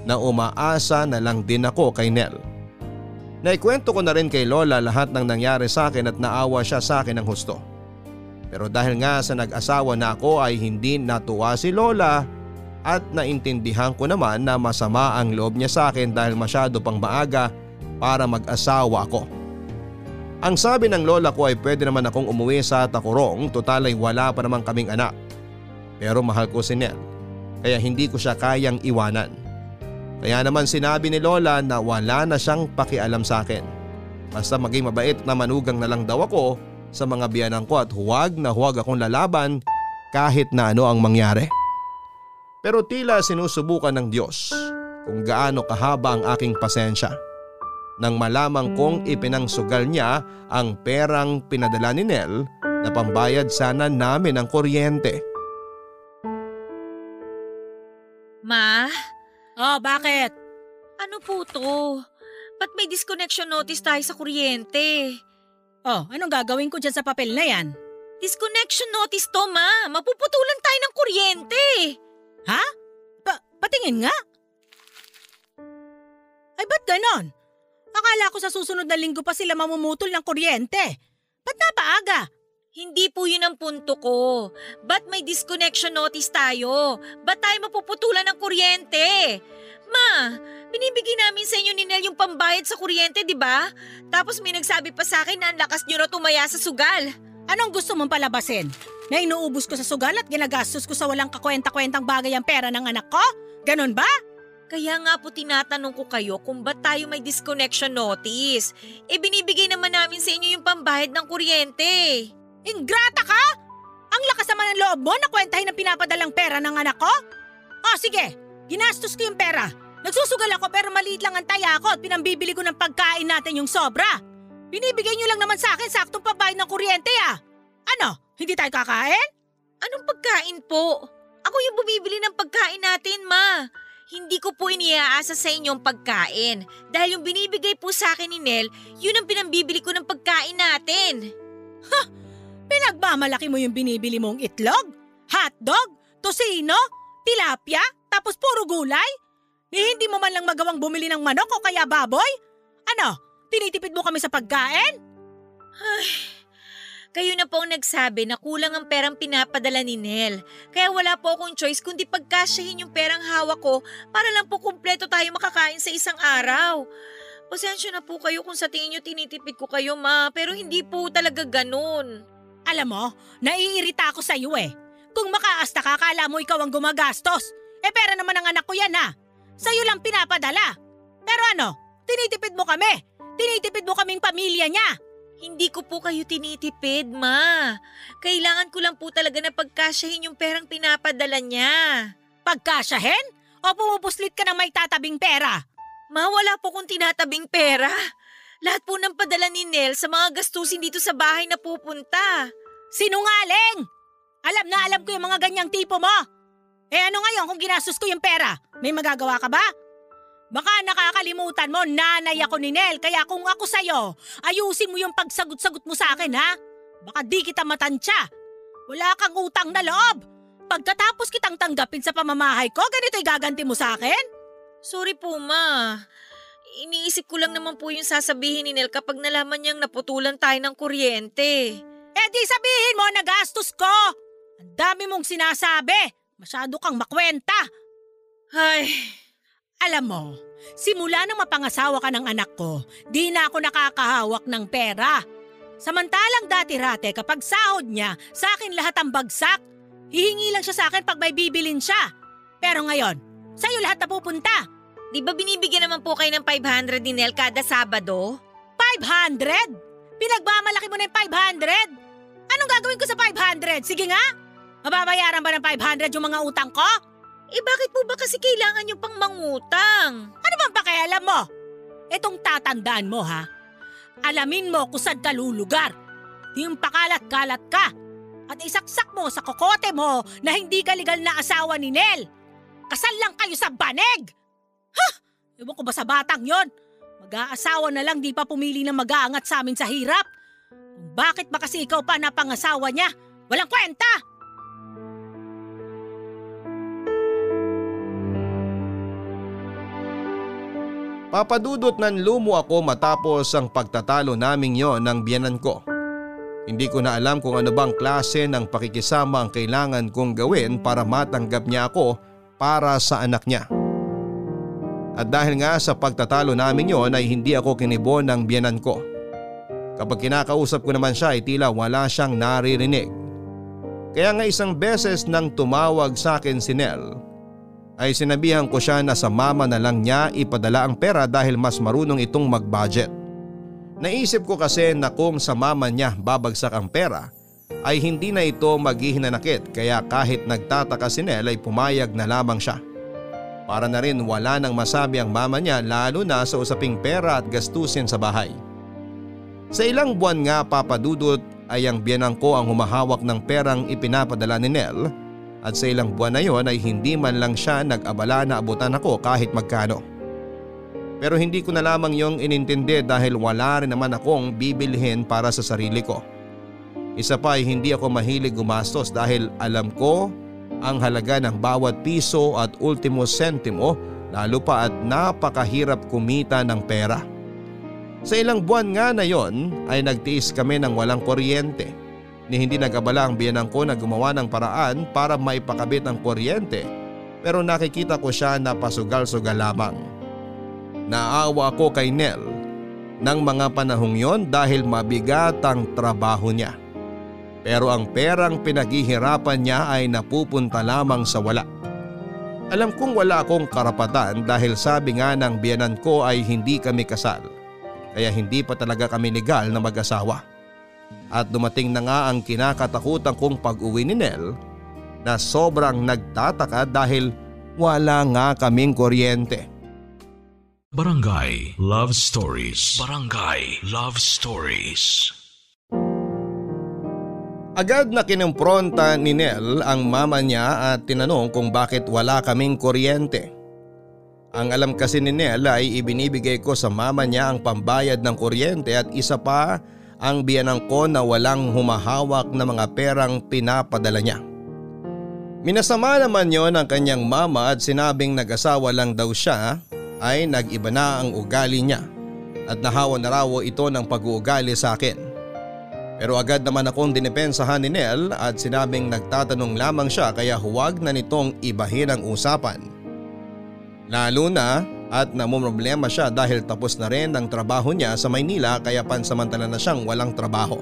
na umaasa na lang din ako kay Nell. Naikwento ko na rin kay Lola lahat ng nangyari sa akin at naawa siya sa akin ng husto. Pero dahil nga sa nag-asawa na ako ay hindi natuwa si Lola at naintindihan ko naman na masama ang loob niya sa akin dahil masyado pang maaga para mag-asawa ako. Ang sabi ng lola ko ay pwede naman akong umuwi sa Takurong total ay wala pa naman kaming anak. Pero mahal ko si Nel kaya hindi ko siya kayang iwanan. Kaya naman sinabi ni Lola na wala na siyang pakialam sa akin. Basta maging mabait na manugang na lang daw ako sa mga biyanan ko at huwag na huwag akong lalaban kahit na ano ang mangyari. Pero tila sinusubukan ng Diyos kung gaano kahaba ang aking pasensya. Nang malamang kong ipinangsugal niya ang perang pinadala ni Nel na pambayad sana namin ng kuryente. Ma, Oh, bakit? ano po to? Ba't may disconnection notice tayo sa kuryente? Oh, anong gagawin ko dyan sa papel na yan? Disconnection notice to, ma. Mapuputulan tayo ng kuryente. Ha? Pa patingin nga. Ay, ba't ganon? Akala ko sa susunod na linggo pa sila mamumutol ng kuryente. Ba't napaaga? Hindi po yun ang punto ko. Ba't may disconnection notice tayo? Ba't tayo mapuputulan ng kuryente? Ma, binibigyan namin sa inyo ni Nel yung pambayad sa kuryente, di ba? Tapos may nagsabi pa sa akin na ang lakas nyo na tumaya sa sugal. Anong gusto mong palabasin? Na inuubos ko sa sugal at ginagastos ko sa walang kakwenta-kwentang bagay ang pera ng anak ko? Ganon ba? Kaya nga po tinatanong ko kayo kung ba't tayo may disconnection notice. E binibigay naman namin sa inyo yung pambayad ng kuryente. Ingrata ka? Ang lakas naman ng loob mo na kwentahin ang pinapadalang pera ng anak ko? Oh, sige. Ginastos ko yung pera. Nagsusugal ako pero maliit lang ang taya ko at pinambibili ko ng pagkain natin yung sobra. Binibigay niyo lang naman sa akin saktong pabayad ng kuryente ah. Ano? Hindi tayo kakain? Anong pagkain po? Ako yung bumibili ng pagkain natin, ma. Hindi ko po iniaasa sa inyong pagkain. Dahil yung binibigay po sa akin ni Nel, yun ang pinambibili ko ng pagkain natin. Pinagmamalaki mo yung binibili mong itlog? Hotdog? Tosino? Tilapia? Tapos puro gulay? Eh, hindi mo man lang magawang bumili ng manok o kaya baboy? Ano? Tinitipid mo kami sa pagkain? Kayo na po ang nagsabi na kulang ang perang pinapadala ni Nel. Kaya wala po akong choice kundi pagkasyahin yung perang hawak ko para lang po kumpleto tayo makakain sa isang araw. Pasensya na po kayo kung sa tingin nyo tinitipid ko kayo ma, pero hindi po talaga ganun. Alam mo, naiirita ako sa iyo eh. Kung makaasta ka, kala mo ikaw ang gumagastos. Eh pera naman ang anak ko yan ha. Sa'yo lang pinapadala. Pero ano, tinitipid mo kami. Tinitipid mo kaming pamilya niya. Hindi ko po kayo tinitipid, ma. Kailangan ko lang po talaga na pagkasyahin yung perang pinapadala niya. Pagkasyahin? O pumupuslit ka ng may tatabing pera? Ma, wala po kong tinatabing pera. Lahat po ng padala ni Nel sa mga gastusin dito sa bahay na pupunta. Sinungaling! Alam na alam ko yung mga ganyang tipo mo. Eh ano ngayon kung ginastos ko yung pera? May magagawa ka ba? Baka nakakalimutan mo, nanay ako ni Nel, kaya kung ako sa'yo, ayusin mo yung pagsagot-sagot mo sa akin, ha? Baka di kita matansya. Wala kang utang na loob. Pagkatapos kitang tanggapin sa pamamahay ko, ganito'y gaganti mo sa akin? Sorry po, ma. Iniisip ko lang naman po yung sasabihin ni Nel kapag nalaman niyang naputulan tayo ng kuryente. Eh di sabihin mo, nagastos ko! Ang dami mong sinasabi. Masyado kang makwenta. Ay, Alam mo, simula nang mapangasawa ka ng anak ko, di na ako nakakahawak ng pera. Samantalang dati-rate kapag sahod niya, sa akin lahat ang bagsak. Hihingi lang siya sa akin pag may bibilin siya. Pero ngayon, sa'yo lahat napupunta. Di ba binibigyan naman po kayo ng 500 ni Nel kada Sabado? 500? Pinagmamalaki mo na yung 500? Anong gagawin ko sa 500? Sige nga! Mababayaran ba ng 500 yung mga utang ko? Eh bakit po ba kasi kailangan yung pang mangutang? Ano bang pakialam mo? Itong tatandaan mo ha. Alamin mo kung saan ka lulugar. Yung pakalat-kalat ka. At isaksak mo sa kokote mo na hindi ka legal na asawa ni Nel. Kasal lang kayo sa banig! Ha! Ewan ko ba sa batang yon? Mag-aasawa na lang di pa pumili ng mag-aangat sa amin sa hirap. Kung bakit ba kasi ikaw pa napangasawa niya? Walang kwenta! Papadudot ng lumo ako matapos ang pagtatalo naming yon ng biyanan ko. Hindi ko na alam kung ano bang klase ng pakikisama ang kailangan kong gawin para matanggap niya ako para sa anak niya. At dahil nga sa pagtatalo namin yon ay hindi ako kinibon ng biyanan ko. Kapag kinakausap ko naman siya ay tila wala siyang naririnig. Kaya nga isang beses nang tumawag sa akin si Nel ay sinabihan ko siya na sa mama na lang niya ipadala ang pera dahil mas marunong itong mag-budget. Naisip ko kasi na kung sa mama niya babagsak ang pera ay hindi na ito maghihinanakit kaya kahit nagtataka si Nel ay pumayag na lamang siya. Para na rin wala nang masabi ang mama niya lalo na sa usaping pera at gastusin sa bahay. Sa ilang buwan nga papadudot ay ang biyanang ko ang humahawak ng perang ipinapadala ni Nel at sa ilang buwan na yon ay hindi man lang siya nag-abala na abutan ako kahit magkano. Pero hindi ko na lamang yung inintindi dahil wala rin naman akong bibilhin para sa sarili ko. Isa pa ay hindi ako mahilig gumastos dahil alam ko ang halaga ng bawat piso at ultimo sentimo lalo pa at napakahirap kumita ng pera. Sa ilang buwan nga na yon ay nagtiis kami ng walang kuryente ni hindi nag-abala ang biyanang ko na gumawa ng paraan para maipakabit ang kuryente pero nakikita ko siya na pasugal-sugal lamang. Naawa ako kay Nel ng mga panahong yon dahil mabigat ang trabaho niya. Pero ang perang pinaghihirapan niya ay napupunta lamang sa wala. Alam kong wala akong karapatan dahil sabi nga ng biyanan ko ay hindi kami kasal. Kaya hindi pa talaga kami legal na mag-asawa. At dumating na nga ang kinakatakutan kong pag-uwi ni Nel na sobrang nagtataka dahil wala nga kaming kuryente. Barangay Love Stories. Barangay Love Stories. Agad na kinumpronta ni Nel ang mama niya at tinanong kung bakit wala kaming kuryente. Ang alam kasi ni Nel ay ibinibigay ko sa mama niya ang pambayad ng kuryente at isa pa ang biyanang ko na walang humahawak na mga perang pinapadala niya. Minasama naman yon ang kanyang mama at sinabing nag-asawa lang daw siya ay nag-iba na ang ugali niya at nahawa na raw ito ng pag-uugali sa akin. Pero agad naman akong dinipensahan ni Nel at sinabing nagtatanong lamang siya kaya huwag na nitong ibahin ang usapan. Lalo na at namumroblema siya dahil tapos na rin ang trabaho niya sa Maynila kaya pansamantala na siyang walang trabaho.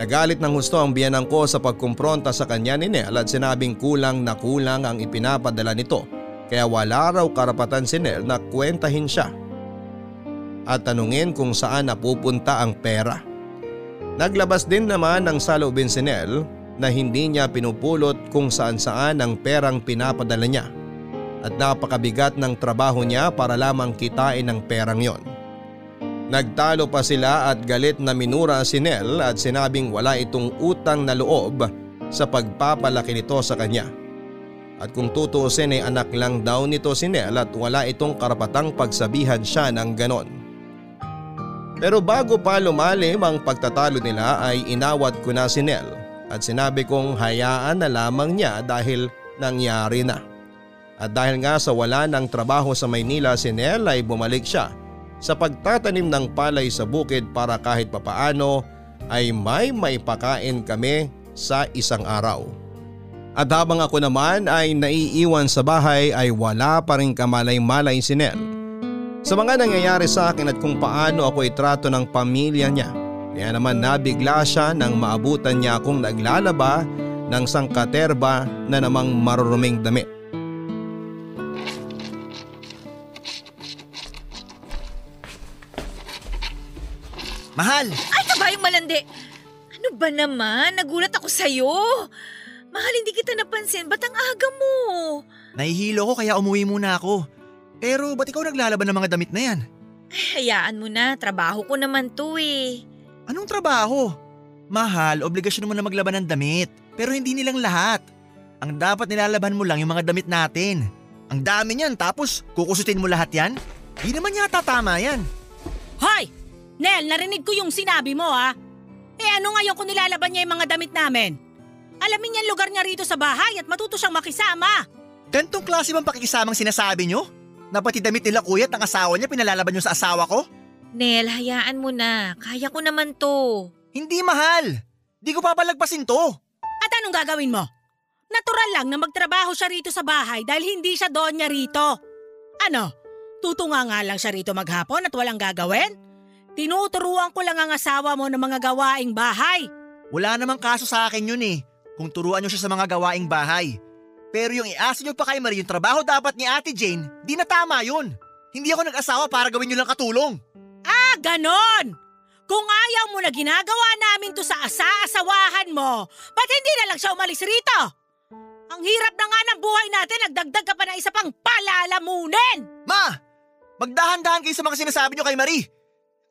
Nagalit ng husto ang biyanang ko sa pagkumpronta sa kanya ni Nel at sinabing kulang na kulang ang ipinapadala nito kaya wala raw karapatan si Nel na kwentahin siya. At tanungin kung saan napupunta ang pera. Naglabas din naman ng salubin si Nel na hindi niya pinupulot kung saan saan ang perang pinapadala niya at napakabigat ng trabaho niya para lamang kitain ang perang yon. Nagtalo pa sila at galit na minura si Nel at sinabing wala itong utang na loob sa pagpapalaki nito sa kanya. At kung tutuusin ay anak lang daw nito si Nel at wala itong karapatang pagsabihan siya ng ganon. Pero bago pa lumalim ang pagtatalo nila ay inawat ko na si Nel at sinabi kong hayaan na lamang niya dahil nangyari na. At dahil nga sa wala ng trabaho sa Maynila si Nel ay bumalik siya sa pagtatanim ng palay sa bukid para kahit papaano ay may maipakain kami sa isang araw. At habang ako naman ay naiiwan sa bahay ay wala pa rin kamalay-malay si Nel. Sa mga nangyayari sa akin at kung paano ako itrato ng pamilya niya. Kaya naman nabigla siya nang maabutan niya akong naglalaba ng sangkaterba na namang maruruming damit. Mahal! Ay, kabayong malandi. Ano ba naman? Nagulat ako sa'yo. Mahal, hindi kita napansin. Ba't ang aga mo? Nahihilo ko kaya umuwi muna ako. Pero ba't ikaw naglalaban ng mga damit na yan? Ay, hayaan mo na. Trabaho ko naman to eh. Anong trabaho? Mahal, obligasyon mo na maglaban ng damit. Pero hindi nilang lahat. Ang dapat nilalaban mo lang yung mga damit natin. Ang dami niyan tapos kukusutin mo lahat yan? Di naman yata tama yan. Hoy! Nel, narinig ko yung sinabi mo ha. Eh ano ngayon kung nilalaban niya yung mga damit namin? Alamin niya ang lugar niya rito sa bahay at matuto siyang makisama. Gantong klase bang pakikisamang sinasabi nyo? Na pati damit nila kuya at ang asawa niya pinalalaban nyo sa asawa ko? Nel, hayaan mo na. Kaya ko naman to. Hindi mahal. Di ko papalagpasin to. At anong gagawin mo? Natural lang na magtrabaho siya rito sa bahay dahil hindi siya doon niya rito. Ano? Tutunga nga lang siya rito maghapon at walang gagawin? Tinuturuan ko lang ang asawa mo ng mga gawaing bahay. Wala namang kaso sa akin yun eh. Kung turuan nyo siya sa mga gawaing bahay. Pero yung iasa nyo pa kay Marie yung trabaho dapat ni Ate Jane, di na tama yun. Hindi ako nag-asawa para gawin nyo lang katulong. Ah, ganon! Kung ayaw mo na ginagawa namin to sa asa-asawahan mo, ba't hindi na lang siya umalis rito? Ang hirap na nga ng buhay natin, nagdagdag ka pa na isa pang palalamunin! Ma! Magdahan-dahan kayo sa mga sinasabi nyo kay Marie.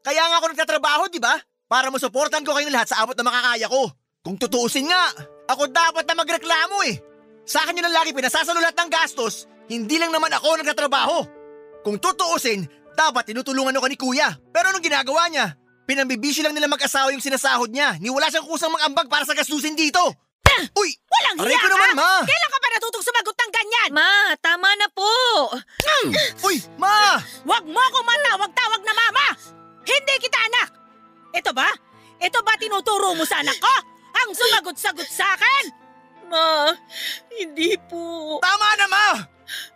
Kaya nga ako nagtatrabaho, di ba? Para masuportan ko kayong lahat sa abot na makakaya ko. Kung tutuusin nga, ako dapat na magreklamo eh. Sa akin yun ang lagi pinasasalo lahat ng gastos, hindi lang naman ako nagtatrabaho. Kung tutuusin, dapat tinutulungan ako ni kuya. Pero anong ginagawa niya? Pinambibisyo lang nila mag-asawa yung sinasahod niya. Ni wala siyang kusang mag-ambag para sa gastusin dito. Uy! Walang Aray hiya ko ka! naman, ma! Kailan ka pa natutong sumagot ng ganyan? Ma, tama na po. Uy, ma! Huwag mo akong matawag-tawag na mama! Hindi kita anak! Ito ba? Ito ba tinuturo mo sa anak ko? Ang sumagot-sagot sa akin? Ma, hindi po. Tama na, ma!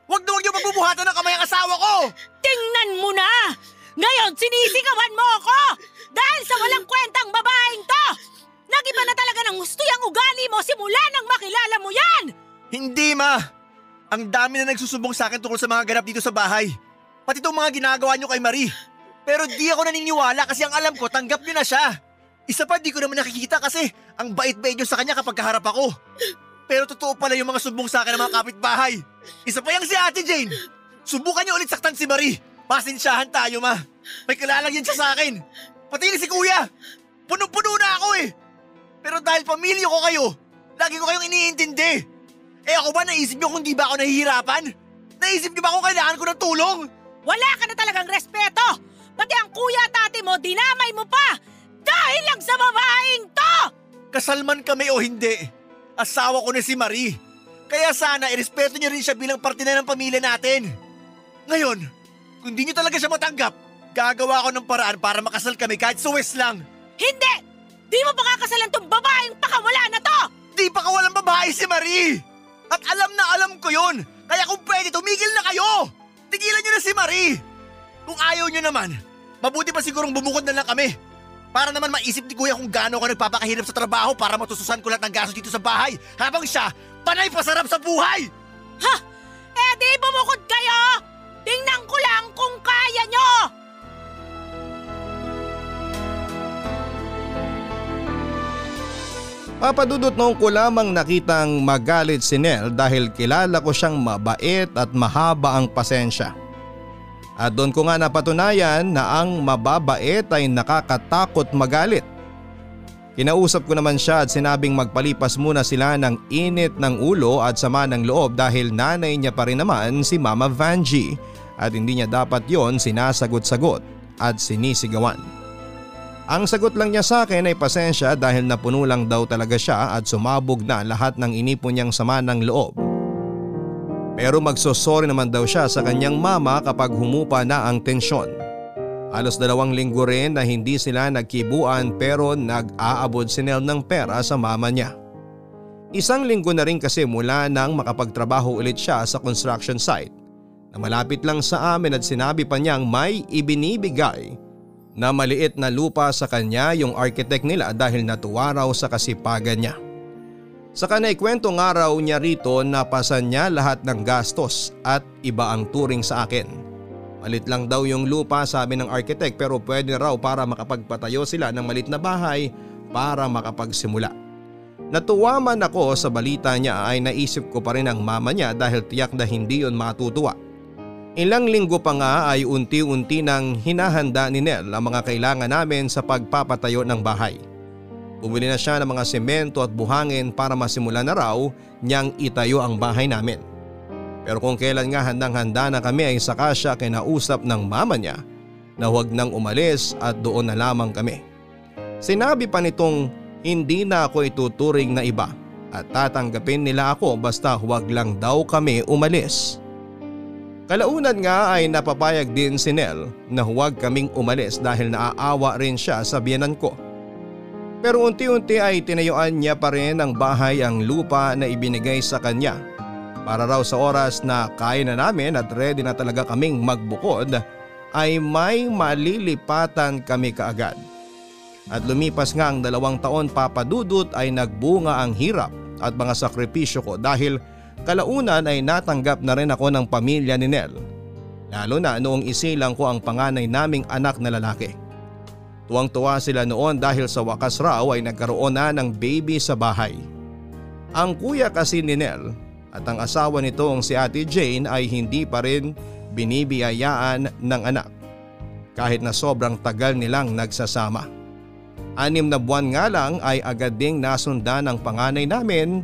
Huwag na huwag niyo pagbubuhatan ng kamay ang asawa ko! Tingnan mo na! Ngayon sinisigawan mo ako! Dahil sa walang kwentang babaeng to! Nagiba na talaga ng gusto yung ugali mo simula nang makilala mo yan! Hindi, ma! Ang dami na nagsusumbong sa akin tungkol sa mga ganap dito sa bahay. Pati itong mga ginagawa niyo kay Marie. Pero di ako naniniwala kasi ang alam ko tanggap niyo na siya. Isa pa di ko naman nakikita kasi ang bait-bait niyo sa kanya kapag kaharap ako. Pero totoo pala yung mga sumbong sa akin ng mga kapitbahay. Isa pa yung si Ate Jane. Subukan niyo ulit saktan si Marie. Pasensyahan tayo, ma. May kalalang yan siya sa akin. Pati ni si Kuya. Puno-puno na ako eh. Pero dahil pamilya ko kayo, lagi ko kayong iniintindi. Eh ako ba naisip niyo kung di ba ako nahihirapan? Naisip niyo ba kung kailangan ko ng tulong? Wala ka na talagang respeto! Pati ang kuya at ate mo, dinamay mo pa! Dahil lang sa babaeng to! Kasalman kami o hindi, asawa ko na si Marie. Kaya sana irespeto niyo rin siya bilang parte na ng pamilya natin. Ngayon, kung di niyo talaga siya matanggap, gagawa ko ng paraan para makasal kami kahit suwes lang. Hindi! Di mo pa kakasalan tong babaeng pakawala na to! Di pa kawalang babae si Marie! At alam na alam ko yon. Kaya kung pwede, tumigil na kayo! Tigilan niyo na si Marie! Kung ayaw niyo naman, mabuti pa sigurong bumukod na lang kami. Para naman maisip ni Kuya kung gaano ako nagpapakahirap sa trabaho para matususan ko lahat ng gastos dito sa bahay. Habang siya, panay pasarap sa buhay! Ha! Eh di bumukod kayo! Tingnan ko lang kung kaya nyo! Papadudot noong ko lamang nakitang magalit si Nel dahil kilala ko siyang mabait at mahaba ang pasensya. At doon ko nga napatunayan na ang mababait ay nakakatakot magalit. Kinausap ko naman siya at sinabing magpalipas muna sila ng init ng ulo at sama ng loob dahil nanay niya pa rin naman si Mama Vanjie at hindi niya dapat yon sinasagot-sagot at sinisigawan. Ang sagot lang niya sa akin ay pasensya dahil napuno lang daw talaga siya at sumabog na lahat ng inipon niyang sama ng loob. Pero magsosorry naman daw siya sa kanyang mama kapag humupa na ang tensyon. Halos dalawang linggo rin na hindi sila nagkibuan pero nag-aabot si Nel ng pera sa mama niya. Isang linggo na rin kasi mula nang makapagtrabaho ulit siya sa construction site na malapit lang sa amin at sinabi pa niyang may ibinibigay na maliit na lupa sa kanya yung architect nila dahil natuwa raw sa kasipagan niya. Sa kanay kwento nga raw niya rito napasan niya lahat ng gastos at iba ang turing sa akin. Malit lang daw yung lupa sabi ng architect pero pwede raw para makapagpatayo sila ng malit na bahay para makapagsimula. Natuwa man ako sa balita niya ay naisip ko pa rin ang mama niya dahil tiyak na hindi yon matutuwa. Ilang linggo pa nga ay unti-unti nang hinahanda ni Nel ang mga kailangan namin sa pagpapatayo ng bahay. Bumili na siya ng mga semento at buhangin para masimula na raw niyang itayo ang bahay namin. Pero kung kailan nga handang-handa na kami ay saka siya kinausap ng mama niya na huwag nang umalis at doon na lamang kami. Sinabi pa nitong hindi na ako ituturing na iba at tatanggapin nila ako basta huwag lang daw kami umalis. Kalaunan nga ay napapayag din si Nel na huwag kaming umalis dahil naaawa rin siya sa biyanan ko. Pero unti-unti ay tinayuan niya pa rin ang bahay ang lupa na ibinigay sa kanya. Para raw sa oras na kaya na namin at ready na talaga kaming magbukod ay may malilipatan kami kaagad. At lumipas nga ang dalawang taon papadudot ay nagbunga ang hirap at mga sakripisyo ko dahil Kalaunan ay natanggap na rin ako ng pamilya ni Nel. Lalo na noong isilang ko ang panganay naming anak na lalaki. Tuwang-tuwa sila noon dahil sa wakas raw ay nagkaroon na ng baby sa bahay. Ang kuya kasi ni Nel at ang asawa nitong si Ate Jane ay hindi pa rin binibiyayaan ng anak. Kahit na sobrang tagal nilang nagsasama. Anim na buwan nga lang ay agad ding nasundan ng panganay namin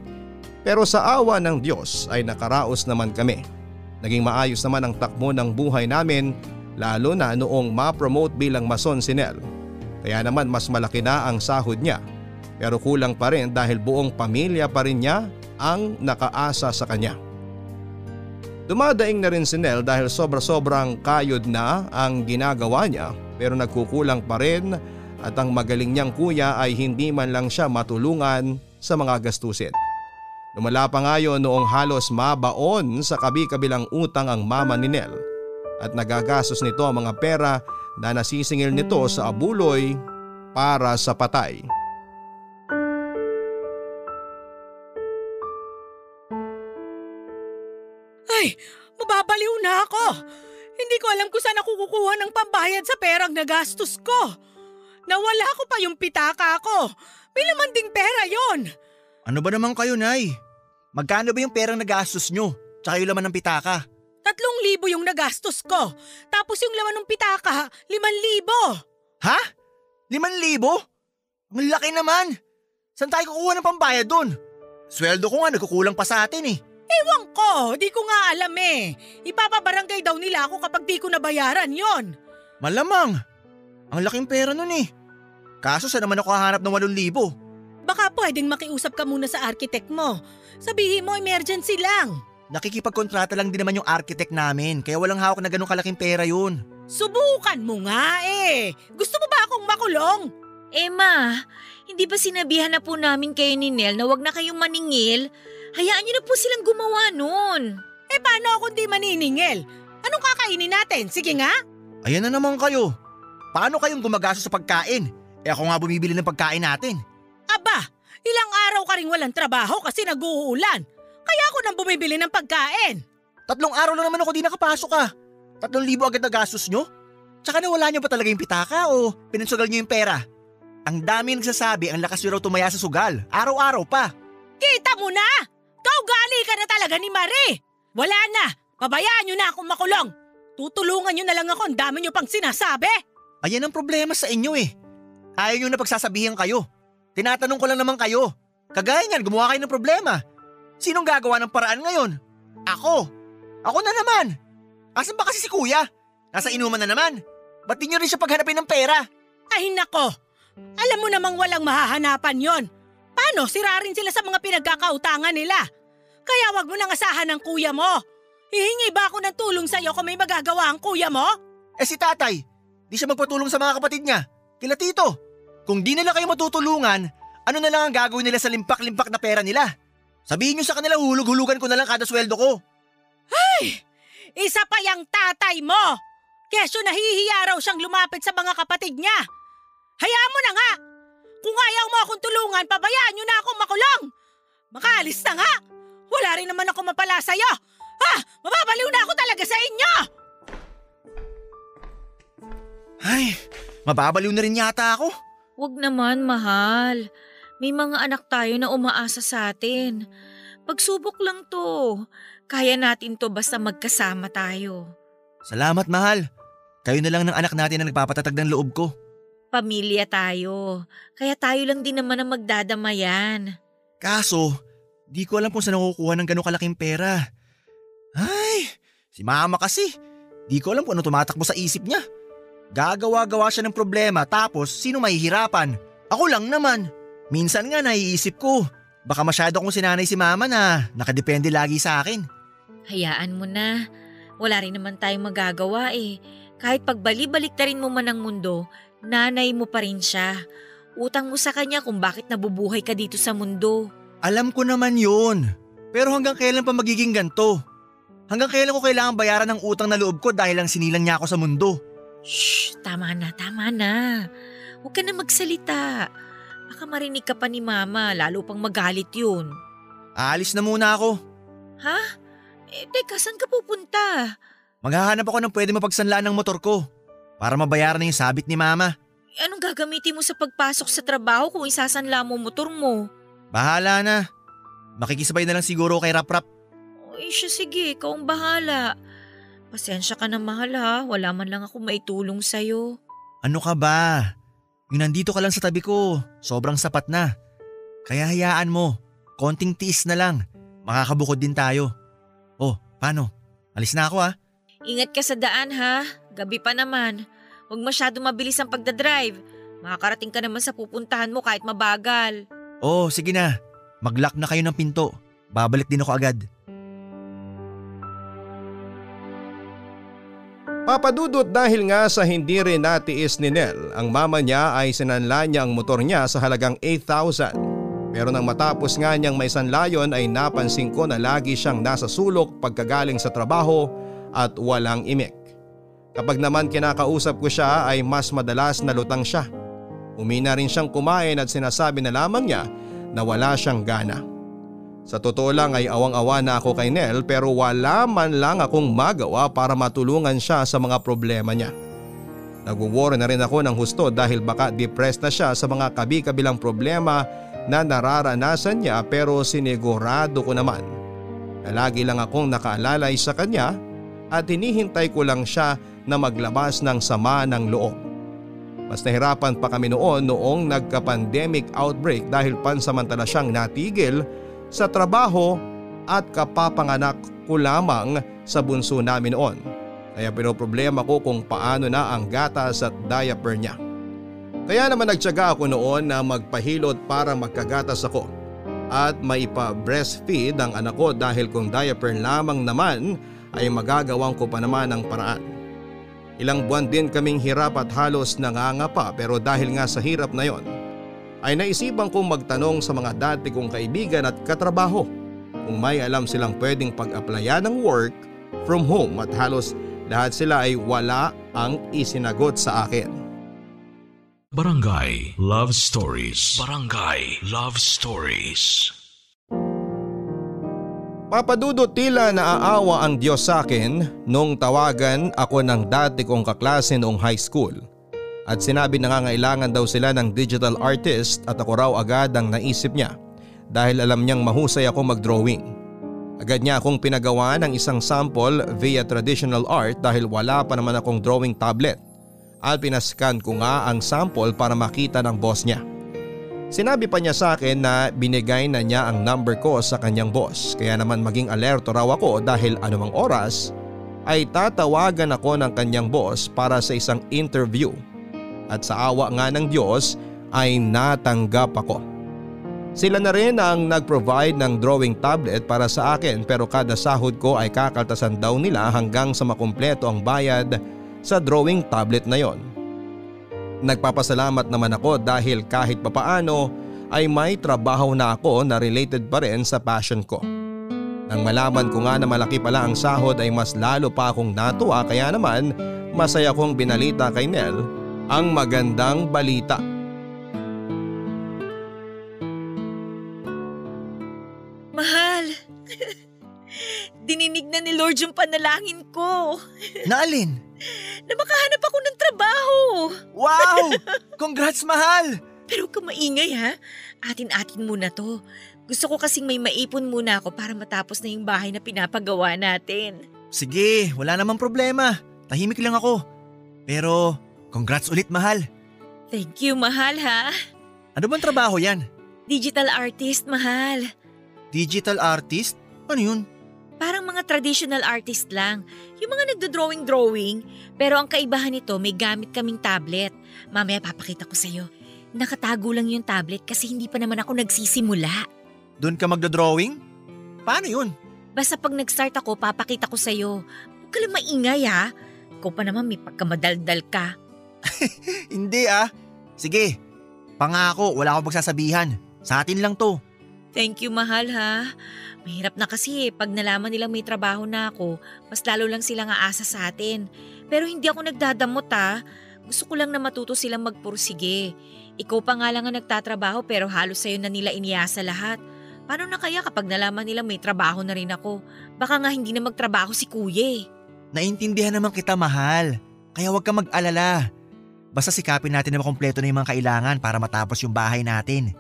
pero sa awa ng Diyos ay nakaraos naman kami. Naging maayos naman ang takbo ng buhay namin lalo na noong ma-promote bilang mason si Nel. Kaya naman mas malaki na ang sahod niya. Pero kulang pa rin dahil buong pamilya pa rin niya ang nakaasa sa kanya. Dumadaing na rin si Nel dahil sobra-sobrang kayod na ang ginagawa niya pero nagkukulang pa rin at ang magaling niyang kuya ay hindi man lang siya matulungan sa mga gastusin. Lumala pa nga noong halos mabaon sa kabi-kabilang utang ang mama ni Nel at nagagastos nito ang mga pera na nasisingil nito sa abuloy para sa patay. Ay, mababaliw na ako. Hindi ko alam kung saan ako kukuha ng pambayad sa perang nagastos ko. Nawala ko pa yung pitaka ko. May laman ding pera yon. Ano ba naman kayo, Nay? Magkano ba yung perang nagastos nyo? Tsaka yung laman ng pitaka? Tatlong libo yung nagastos ko. Tapos yung laman ng pitaka, liman libo. Ha? Liman libo? Ang laki naman! Saan tayo kukuha ng pambayad dun? Sweldo ko nga nagkukulang pa sa atin eh. Ewan ko, di ko nga alam eh. Ipapabarangay daw nila ako kapag di ko nabayaran yon. Malamang. Ang laking pera nun eh. Kaso saan naman ako hahanap ng 8,000? Baka pwedeng makiusap ka muna sa architect mo. Sabihin mo emergency lang. Nakikipagkontrata lang din naman yung architect namin kaya walang hawak na ganun kalaking pera yun. Subukan mo nga eh. Gusto mo ba akong makulong? Emma, hindi ba sinabihan na po namin kayo ni Nel na wag na kayong maningil? Hayaan niyo na po silang gumawa nun. Eh paano ako di maniningil? Anong kakainin natin? Sige nga. Ayan na naman kayo. Paano kayong gumagasto sa pagkain? Eh ako nga bumibili ng pagkain natin. Aba, ilang araw ka rin walang trabaho kasi nag-uulan. Kaya ako nang bumibili ng pagkain. Tatlong araw lang naman ako di nakapasok ah. Tatlong libo agad na gastos nyo? Tsaka nawala nyo ba talaga yung pitaka o pinansugal nyo yung pera? Ang dami nagsasabi ang lakas nyo raw tumaya sa sugal. Araw-araw pa. Kita mo na! Kaugali ka na talaga ni Marie! Wala na! Pabayaan nyo na akong makulong! Tutulungan nyo na lang ako, ang dami nyo pang sinasabi! Ayan ang problema sa inyo eh. Ayaw nyo na pagsasabihan kayo. Tinatanong ko lang naman kayo. Kagaya niyan, gumawa kayo ng problema. Sinong gagawa ng paraan ngayon? Ako. Ako na naman. Asan ba kasi si kuya? Nasa inuman na naman. Ba't di nyo rin siya paghanapin ng pera? Ay nako, Alam mo namang walang mahahanapan yon. Paano? Sira rin sila sa mga pinagkakautangan nila. Kaya wag mo nang asahan ng kuya mo. Hihingi ba ako ng tulong sa'yo kung may magagawa ang kuya mo? Eh si tatay, di siya magpatulong sa mga kapatid niya. Kila tito. Kung di nila kayo matutulungan, ano na lang ang gagawin nila sa limpak-limpak na pera nila? Sabihin niyo sa kanila hulog-hulugan ko na lang kada sweldo ko. Isa pa yung tatay mo! Kesyo nahihiya raw siyang lumapit sa mga kapatid niya. Hayaan mo na nga! Kung ayaw mo akong tulungan, pabayaan niyo na akong makulong! Makaalis na nga! Wala rin naman ako mapala sa'yo! Ha! Mababaliw na ako talaga sa inyo! Ay, mababaliw na rin yata ako. Huwag naman, mahal. May mga anak tayo na umaasa sa atin. Pagsubok lang to. Kaya natin to basta magkasama tayo. Salamat mahal. Kayo na lang ng anak natin na nagpapatatag ng loob ko. Pamilya tayo. Kaya tayo lang din naman ang magdadamayan. Kaso, di ko alam kung saan nakukuha ng ganong kalaking pera. Ay, si mama kasi. Di ko alam kung ano tumatakbo sa isip niya. Gagawa-gawa siya ng problema tapos sino mahihirapan? Ako lang naman. Minsan nga naiisip ko, baka masyado kong sinanay si mama na nakadepende lagi sa akin. Hayaan mo na. Wala rin naman tayong magagawa eh. Kahit pagbali-balik na rin mo man ang mundo, nanay mo pa rin siya. Utang mo sa kanya kung bakit nabubuhay ka dito sa mundo. Alam ko naman yun. Pero hanggang kailan pa magiging ganto? Hanggang kailan ko kailangan bayaran ng utang na loob ko dahil lang sinilang niya ako sa mundo? Shh, tama na, tama na. Huwag ka na magsalita. Baka marinig ka pa ni mama, lalo pang magalit yun. Aalis na muna ako. Ha? Eh, teka, saan ka pupunta? Maghahanap ako ng pwede mapagsanlaan ng motor ko para mabayaran na yung sabit ni mama. Eh, Anong gagamitin mo sa pagpasok sa trabaho kung isasanla mo motor mo? Bahala na. Makikisabay na lang siguro kay Rap Rap. Uy, siya sige, ikaw ang bahala. Pasensya ka na mahal ha, wala man lang ako maitulong sa'yo. Ano ka ba? Yung nandito ka lang sa tabi ko, sobrang sapat na. Kaya hayaan mo, konting tiis na lang. Makakabukod din tayo. Oh, paano? Alis na ako ah. Ingat ka sa daan ha, gabi pa naman. Huwag masyado mabilis ang pagdadrive. Makakarating ka naman sa pupuntahan mo kahit mabagal. Oh, sige na. Mag-lock na kayo ng pinto. Babalik din ako agad. Papadudot dahil nga sa hindi rin natiis ni Nel, ang mama niya ay sinanla niya ang motor niya sa halagang 8,000. Pero nang matapos nga niyang may sanlayon ay napansin ko na lagi siyang nasa sulok pagkagaling sa trabaho at walang imik. Kapag naman kinakausap ko siya ay mas madalas na lutang siya. Umina rin siyang kumain at sinasabi na lamang niya na wala siyang gana. Sa totoo lang ay awang-awa na ako kay Nel pero wala man lang akong magawa para matulungan siya sa mga problema niya. Nagwo-worry na rin ako ng husto dahil baka depressed na siya sa mga kabi-kabilang problema na nararanasan niya pero sinigurado ko naman na lagi lang akong nakaalalay sa kanya at hinihintay ko lang siya na maglabas ng sama ng loob. Mas nahirapan pa kami noon noong nagka-pandemic outbreak dahil pansamantala siyang natigil sa trabaho at kapapanganak ko lamang sa bunso namin noon. Kaya pinoproblema ko kung paano na ang gatas at diaper niya. Kaya naman nagtyaga ako noon na magpahilot para magkagatas ako at maipa-breastfeed ang anak ko dahil kung diaper lamang naman ay magagawang ko pa naman ang paraan. Ilang buwan din kaming hirap at halos nangangapa pero dahil nga sa hirap na yon ay naisipan kong magtanong sa mga dati kong kaibigan at katrabaho kung may alam silang pwedeng pag-applyan ng work from home at halos lahat sila ay wala ang isinagot sa akin. Barangay Love Stories. Barangay Love Stories. Papadudo tila naaawa ang Diyos sa akin nung tawagan ako ng dati kong kaklase noong high school. At sinabi na ngangailangan daw sila ng digital artist at ako raw agad ang naisip niya dahil alam niyang mahusay ako mag-drawing. Agad niya akong pinagawa ng isang sample via traditional art dahil wala pa naman akong drawing tablet at pinascan ko nga ang sample para makita ng boss niya. Sinabi pa niya sa akin na binigay na niya ang number ko sa kanyang boss kaya naman maging alerto raw ako dahil anumang oras ay tatawagan ako ng kanyang boss para sa isang interview. At sa awa nga ng Diyos ay natanggap ako. Sila na rin ang nag-provide ng drawing tablet para sa akin pero kada sahod ko ay kakaltasan daw nila hanggang sa makumpleto ang bayad sa drawing tablet na yon. Nagpapasalamat naman ako dahil kahit papaano ay may trabaho na ako na related pa rin sa passion ko. Nang malaman ko nga na malaki pala ang sahod ay mas lalo pa akong natuwa kaya naman masaya kong binalita kay Nel ang magandang balita. Mahal, dininig na ni Lord yung panalangin ko Naalin? na makahanap ako ng trabaho. Wow! Congrats, mahal! Pero huwag ka maingay ha. Atin-atin muna to. Gusto ko kasing may maipon muna ako para matapos na yung bahay na pinapagawa natin. Sige, wala namang problema. Tahimik lang ako. Pero, congrats ulit, mahal. Thank you, mahal ha. Ano bang trabaho yan? Digital artist, mahal. Digital artist? Ano yun? Parang mga traditional artist lang. Yung mga nagdo-drawing-drawing. Pero ang kaibahan nito, may gamit kaming tablet. Mamaya papakita ko sa'yo. Nakatago lang yung tablet kasi hindi pa naman ako nagsisimula. Doon ka magdodrawing? Paano yun? Basta pag nag-start ako, papakita ko sa'yo. Huwag ka lang maingay ha. Ikaw pa naman may pagkamadaldal ka. Hindi ah. Sige, pangako, wala akong pagsasabihan. Sa atin lang to. Thank you, mahal ha. Mahirap na kasi eh, pag nalaman nilang may trabaho na ako, mas lalo lang silang aasa sa atin. Pero hindi ako nagdadamot ha. Gusto ko lang na matuto silang magpursige. Ikaw pa nga lang ang nagtatrabaho pero halos sa'yo na nila iniasa lahat. Paano na kaya kapag nalaman nila may trabaho na rin ako? Baka nga hindi na magtrabaho si kuya eh. Naintindihan naman kita, mahal. Kaya huwag ka mag-alala. Basta sikapin natin na makompleto na yung mga kailangan para matapos yung bahay natin.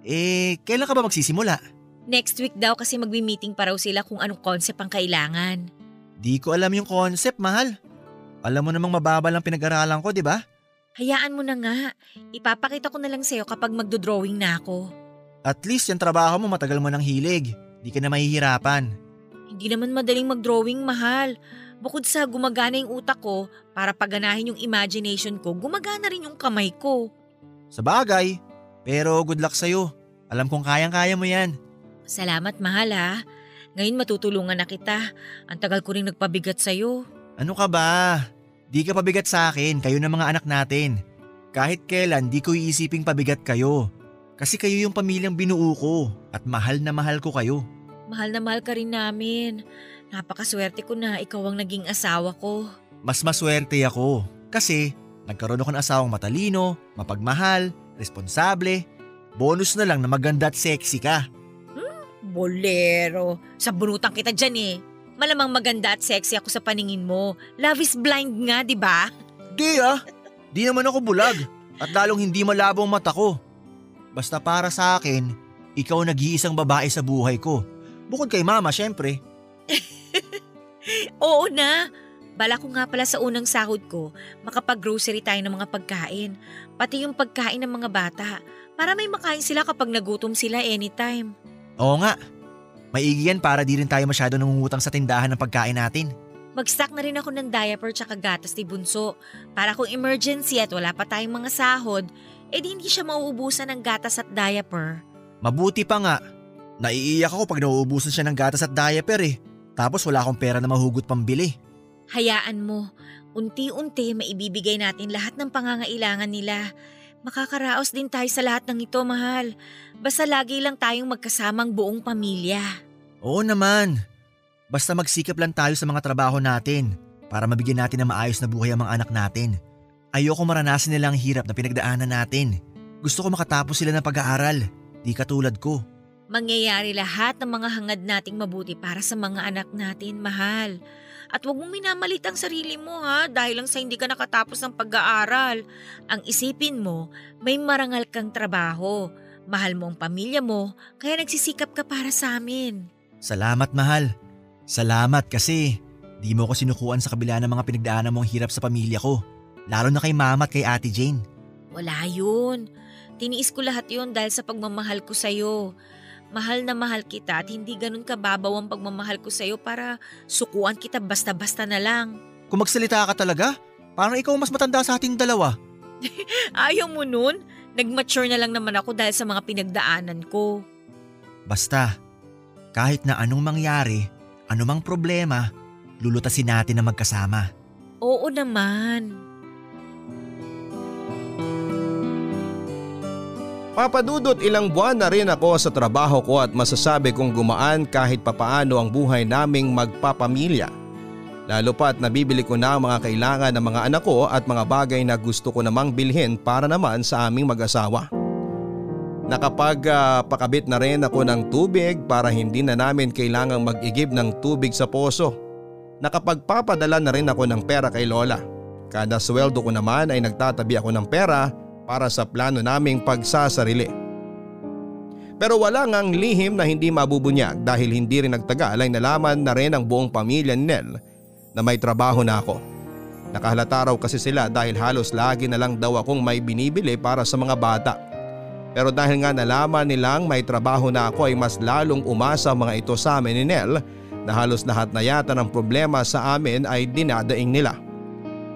Eh, kailan ka ba magsisimula? Next week daw kasi magbi-meeting pa raw sila kung anong concept ang kailangan. Di ko alam yung concept, mahal. Alam mo namang mababa lang pinag-aralan ko, di ba? Hayaan mo na nga. Ipapakita ko na lang sa'yo kapag magdo-drawing na ako. At least yung trabaho mo matagal mo ng hilig. Di ka na mahihirapan. Hindi naman madaling mag-drawing, mahal. Bukod sa gumagana yung utak ko para paganahin yung imagination ko, gumagana rin yung kamay ko. Sa bagay. Pero good luck sa'yo. Alam kong kayang-kaya mo yan. Salamat, mahal ha. Ngayon matutulungan na kita. Ang tagal ko rin nagpabigat sa'yo. Ano ka ba? Di ka pabigat sa akin, kayo ng mga anak natin. Kahit kailan, di ko iisiping pabigat kayo. Kasi kayo yung pamilyang binuo ko at mahal na mahal ko kayo. Mahal na mahal ka rin namin. Napakaswerte ko na ikaw ang naging asawa ko. Mas maswerte ako kasi nagkaroon ako ng asawang matalino, mapagmahal, responsable. Bonus na lang na maganda at sexy ka. Bolero. Sa bunutan kita dyan eh. Malamang maganda at sexy ako sa paningin mo. Love is blind nga, di ba? Di ah, di naman ako bulag at lalong hindi malabo ang mata ko. Basta para sa akin, ikaw nag-iisang babae sa buhay ko. Bukod kay mama, syempre. Oo na. Bala ko nga pala sa unang sahod ko, makapag-grocery tayo ng mga pagkain. Pati yung pagkain ng mga bata. Para may makain sila kapag nagutom sila anytime. Oo nga, maigi yan para di rin tayo masyado nangungutang sa tindahan ng pagkain natin. Mag-stock na rin ako ng diaper tsaka gatas ni Bunso. Para kung emergency at wala pa tayong mga sahod, eh di hindi siya mauubusan ng gatas at diaper. Mabuti pa nga, naiiyak ako pag nauubusan siya ng gatas at diaper eh. Tapos wala akong pera na mahugot pambili. Hayaan mo, unti-unti maibibigay natin lahat ng pangangailangan nila. Makakaraos din tayo sa lahat ng ito, mahal. Basta lagi lang tayong magkasamang buong pamilya. Oo naman. Basta magsikap lang tayo sa mga trabaho natin para mabigyan natin ng maayos na buhay ang mga anak natin. Ayoko maranasan nila ang hirap na pinagdaanan natin. Gusto ko makatapos sila ng pag-aaral. Di katulad ko. Mangyayari lahat ng mga hangad nating mabuti para sa mga anak natin, mahal. At huwag mong minamalit ang sarili mo ha dahil lang sa hindi ka nakatapos ng pag-aaral. Ang isipin mo, may marangal kang trabaho. Mahal mo ang pamilya mo, kaya nagsisikap ka para sa amin. Salamat mahal. Salamat kasi di mo ko sinukuan sa kabila ng mga pinagdaanan mong hirap sa pamilya ko. Lalo na kay mama at kay ate Jane. Wala yun. Tiniis ko lahat yun dahil sa pagmamahal ko sa'yo. Mahal na mahal kita at hindi ganun kababaw ang pagmamahal ko sa'yo para sukuan kita basta-basta na lang. Kung magsalita ka talaga, parang ikaw mas matanda sa ating dalawa. Ayaw mo nun? Nag-mature na lang naman ako dahil sa mga pinagdaanan ko. Basta, kahit na anong mangyari, anumang problema, lulutasin natin na magkasama. Oo naman. Papadudot ilang buwan na rin ako sa trabaho ko at masasabi kong gumaan kahit papaano ang buhay naming magpapamilya. Lalo pa at nabibili ko na ang mga kailangan ng mga anak ko at mga bagay na gusto ko namang bilhin para naman sa aming mag-asawa. Nakapagpakabit uh, na rin ako ng tubig para hindi na namin kailangang mag-igib ng tubig sa poso. Nakapagpapadala na rin ako ng pera kay Lola. Kada sweldo ko naman ay nagtatabi ako ng pera para sa plano naming pagsasarili. Pero wala ngang lihim na hindi mabubunyag dahil hindi rin nagtagal ay nalaman na rin ang buong pamilya ni Nel na may trabaho na ako. Nakahalata raw kasi sila dahil halos lagi na lang daw akong may binibili para sa mga bata. Pero dahil nga nalaman nilang may trabaho na ako ay mas lalong umasa mga ito sa amin ni Nel na halos lahat na yata ng problema sa amin ay dinadaing nila.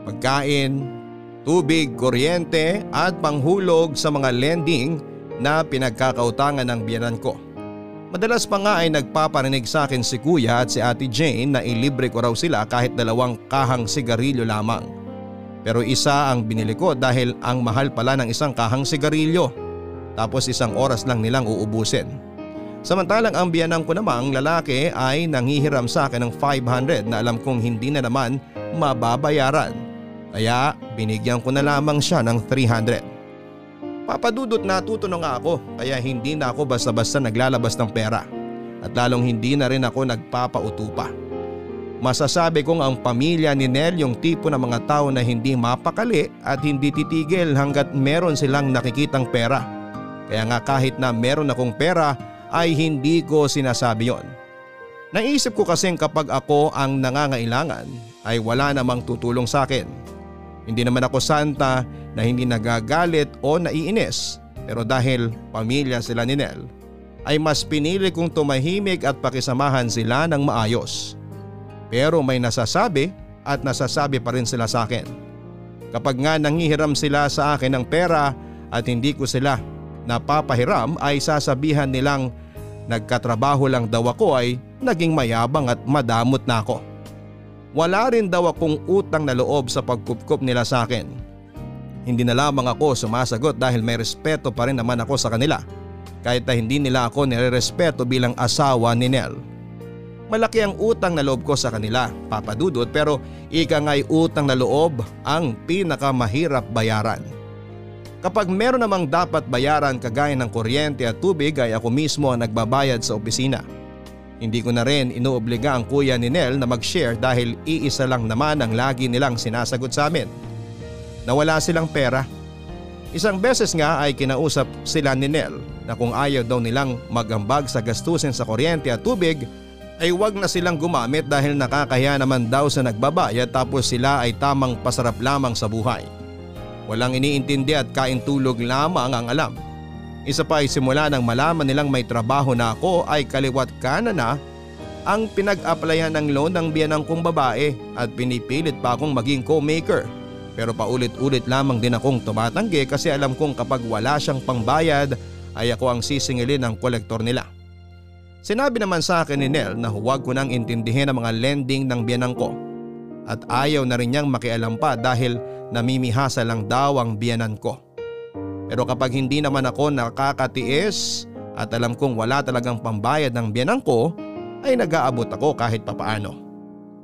Pagkain, tubig, kuryente at panghulog sa mga lending na pinagkakautangan ng biyanan ko. Madalas pa nga ay nagpaparinig sa akin si kuya at si ate Jane na ilibre ko raw sila kahit dalawang kahang sigarilyo lamang. Pero isa ang binili ko dahil ang mahal pala ng isang kahang sigarilyo. Tapos isang oras lang nilang uubusin. Samantalang ang biyanan ko namang lalaki ay nanghihiram sa akin ng 500 na alam kong hindi na naman mababayaran. Kaya binigyan ko na lamang siya ng 300. Papadudot natuto na nga ako kaya hindi na ako basta-basta naglalabas ng pera at lalong hindi na rin ako nagpapautupa. Masasabi kong ang pamilya ni Nel yung tipo ng mga tao na hindi mapakali at hindi titigil hanggat meron silang nakikitang pera. Kaya nga kahit na meron akong pera ay hindi ko sinasabi yon. Naisip ko kasing kapag ako ang nangangailangan ay wala namang tutulong sa akin hindi naman ako santa na hindi nagagalit o naiinis pero dahil pamilya sila ni Nel ay mas pinili kong tumahimik at pakisamahan sila ng maayos. Pero may nasasabi at nasasabi pa rin sila sa akin. Kapag nga nangihiram sila sa akin ng pera at hindi ko sila napapahiram ay sasabihan nilang nagkatrabaho lang daw ako ay naging mayabang at madamot na ako. Wala rin daw akong utang na loob sa pagkupkup nila sa akin. Hindi na lamang ako sumasagot dahil may respeto pa rin naman ako sa kanila kahit na hindi nila ako nirerespeto bilang asawa ni Nel. Malaki ang utang na loob ko sa kanila, papadudot pero ika nga'y utang na loob ang pinakamahirap bayaran. Kapag meron namang dapat bayaran kagaya ng kuryente at tubig ay ako mismo ang nagbabayad sa opisina. Hindi ko na rin inuobliga ang kuya ni Nel na mag-share dahil iisa lang naman ang lagi nilang sinasagot sa amin. Nawala silang pera. Isang beses nga ay kinausap sila ni Nel na kung ayaw daw nilang magambag sa gastusin sa kuryente at tubig ay wag na silang gumamit dahil nakakaya naman daw sa nagbabayad tapos sila ay tamang pasarap lamang sa buhay. Walang iniintindi at kain tulog lamang ang alam isa pa ay simula nang malaman nilang may trabaho na ako ay kaliwat kanan na ang pinag-applyan ng loan ng biyanang kong babae at pinipilit pa akong maging co-maker. Pero paulit-ulit lamang din akong tumatanggi kasi alam kong kapag wala siyang pangbayad ay ako ang sisingilin ng kolektor nila. Sinabi naman sa akin ni Nel na huwag ko nang intindihin ang mga lending ng biyanang ko. At ayaw na rin niyang makialam pa dahil namimihasa lang daw ang biyanan ko. Pero kapag hindi naman ako nakakatiis at alam kong wala talagang pambayad ng biyanang ko ay nag-aabot ako kahit papaano.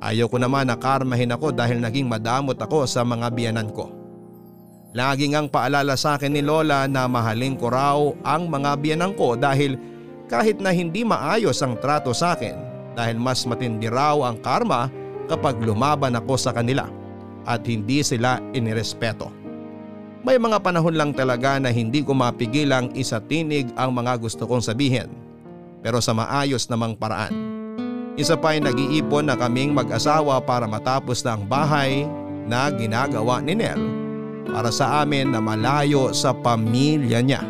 Ayaw ko naman na karmahin ako dahil naging madamot ako sa mga biyanan ko. Laging ang paalala sa akin ni Lola na mahalin ko raw ang mga biyanan ko dahil kahit na hindi maayos ang trato sa akin dahil mas matindi raw ang karma kapag lumaban ako sa kanila at hindi sila inirespeto. May mga panahon lang talaga na hindi ko mapigilang isatinig ang mga gusto kong sabihin pero sa maayos namang paraan. Isa pa ay nag-iipon na kaming mag-asawa para matapos na ang bahay na ginagawa ni Nel para sa amin na malayo sa pamilya niya.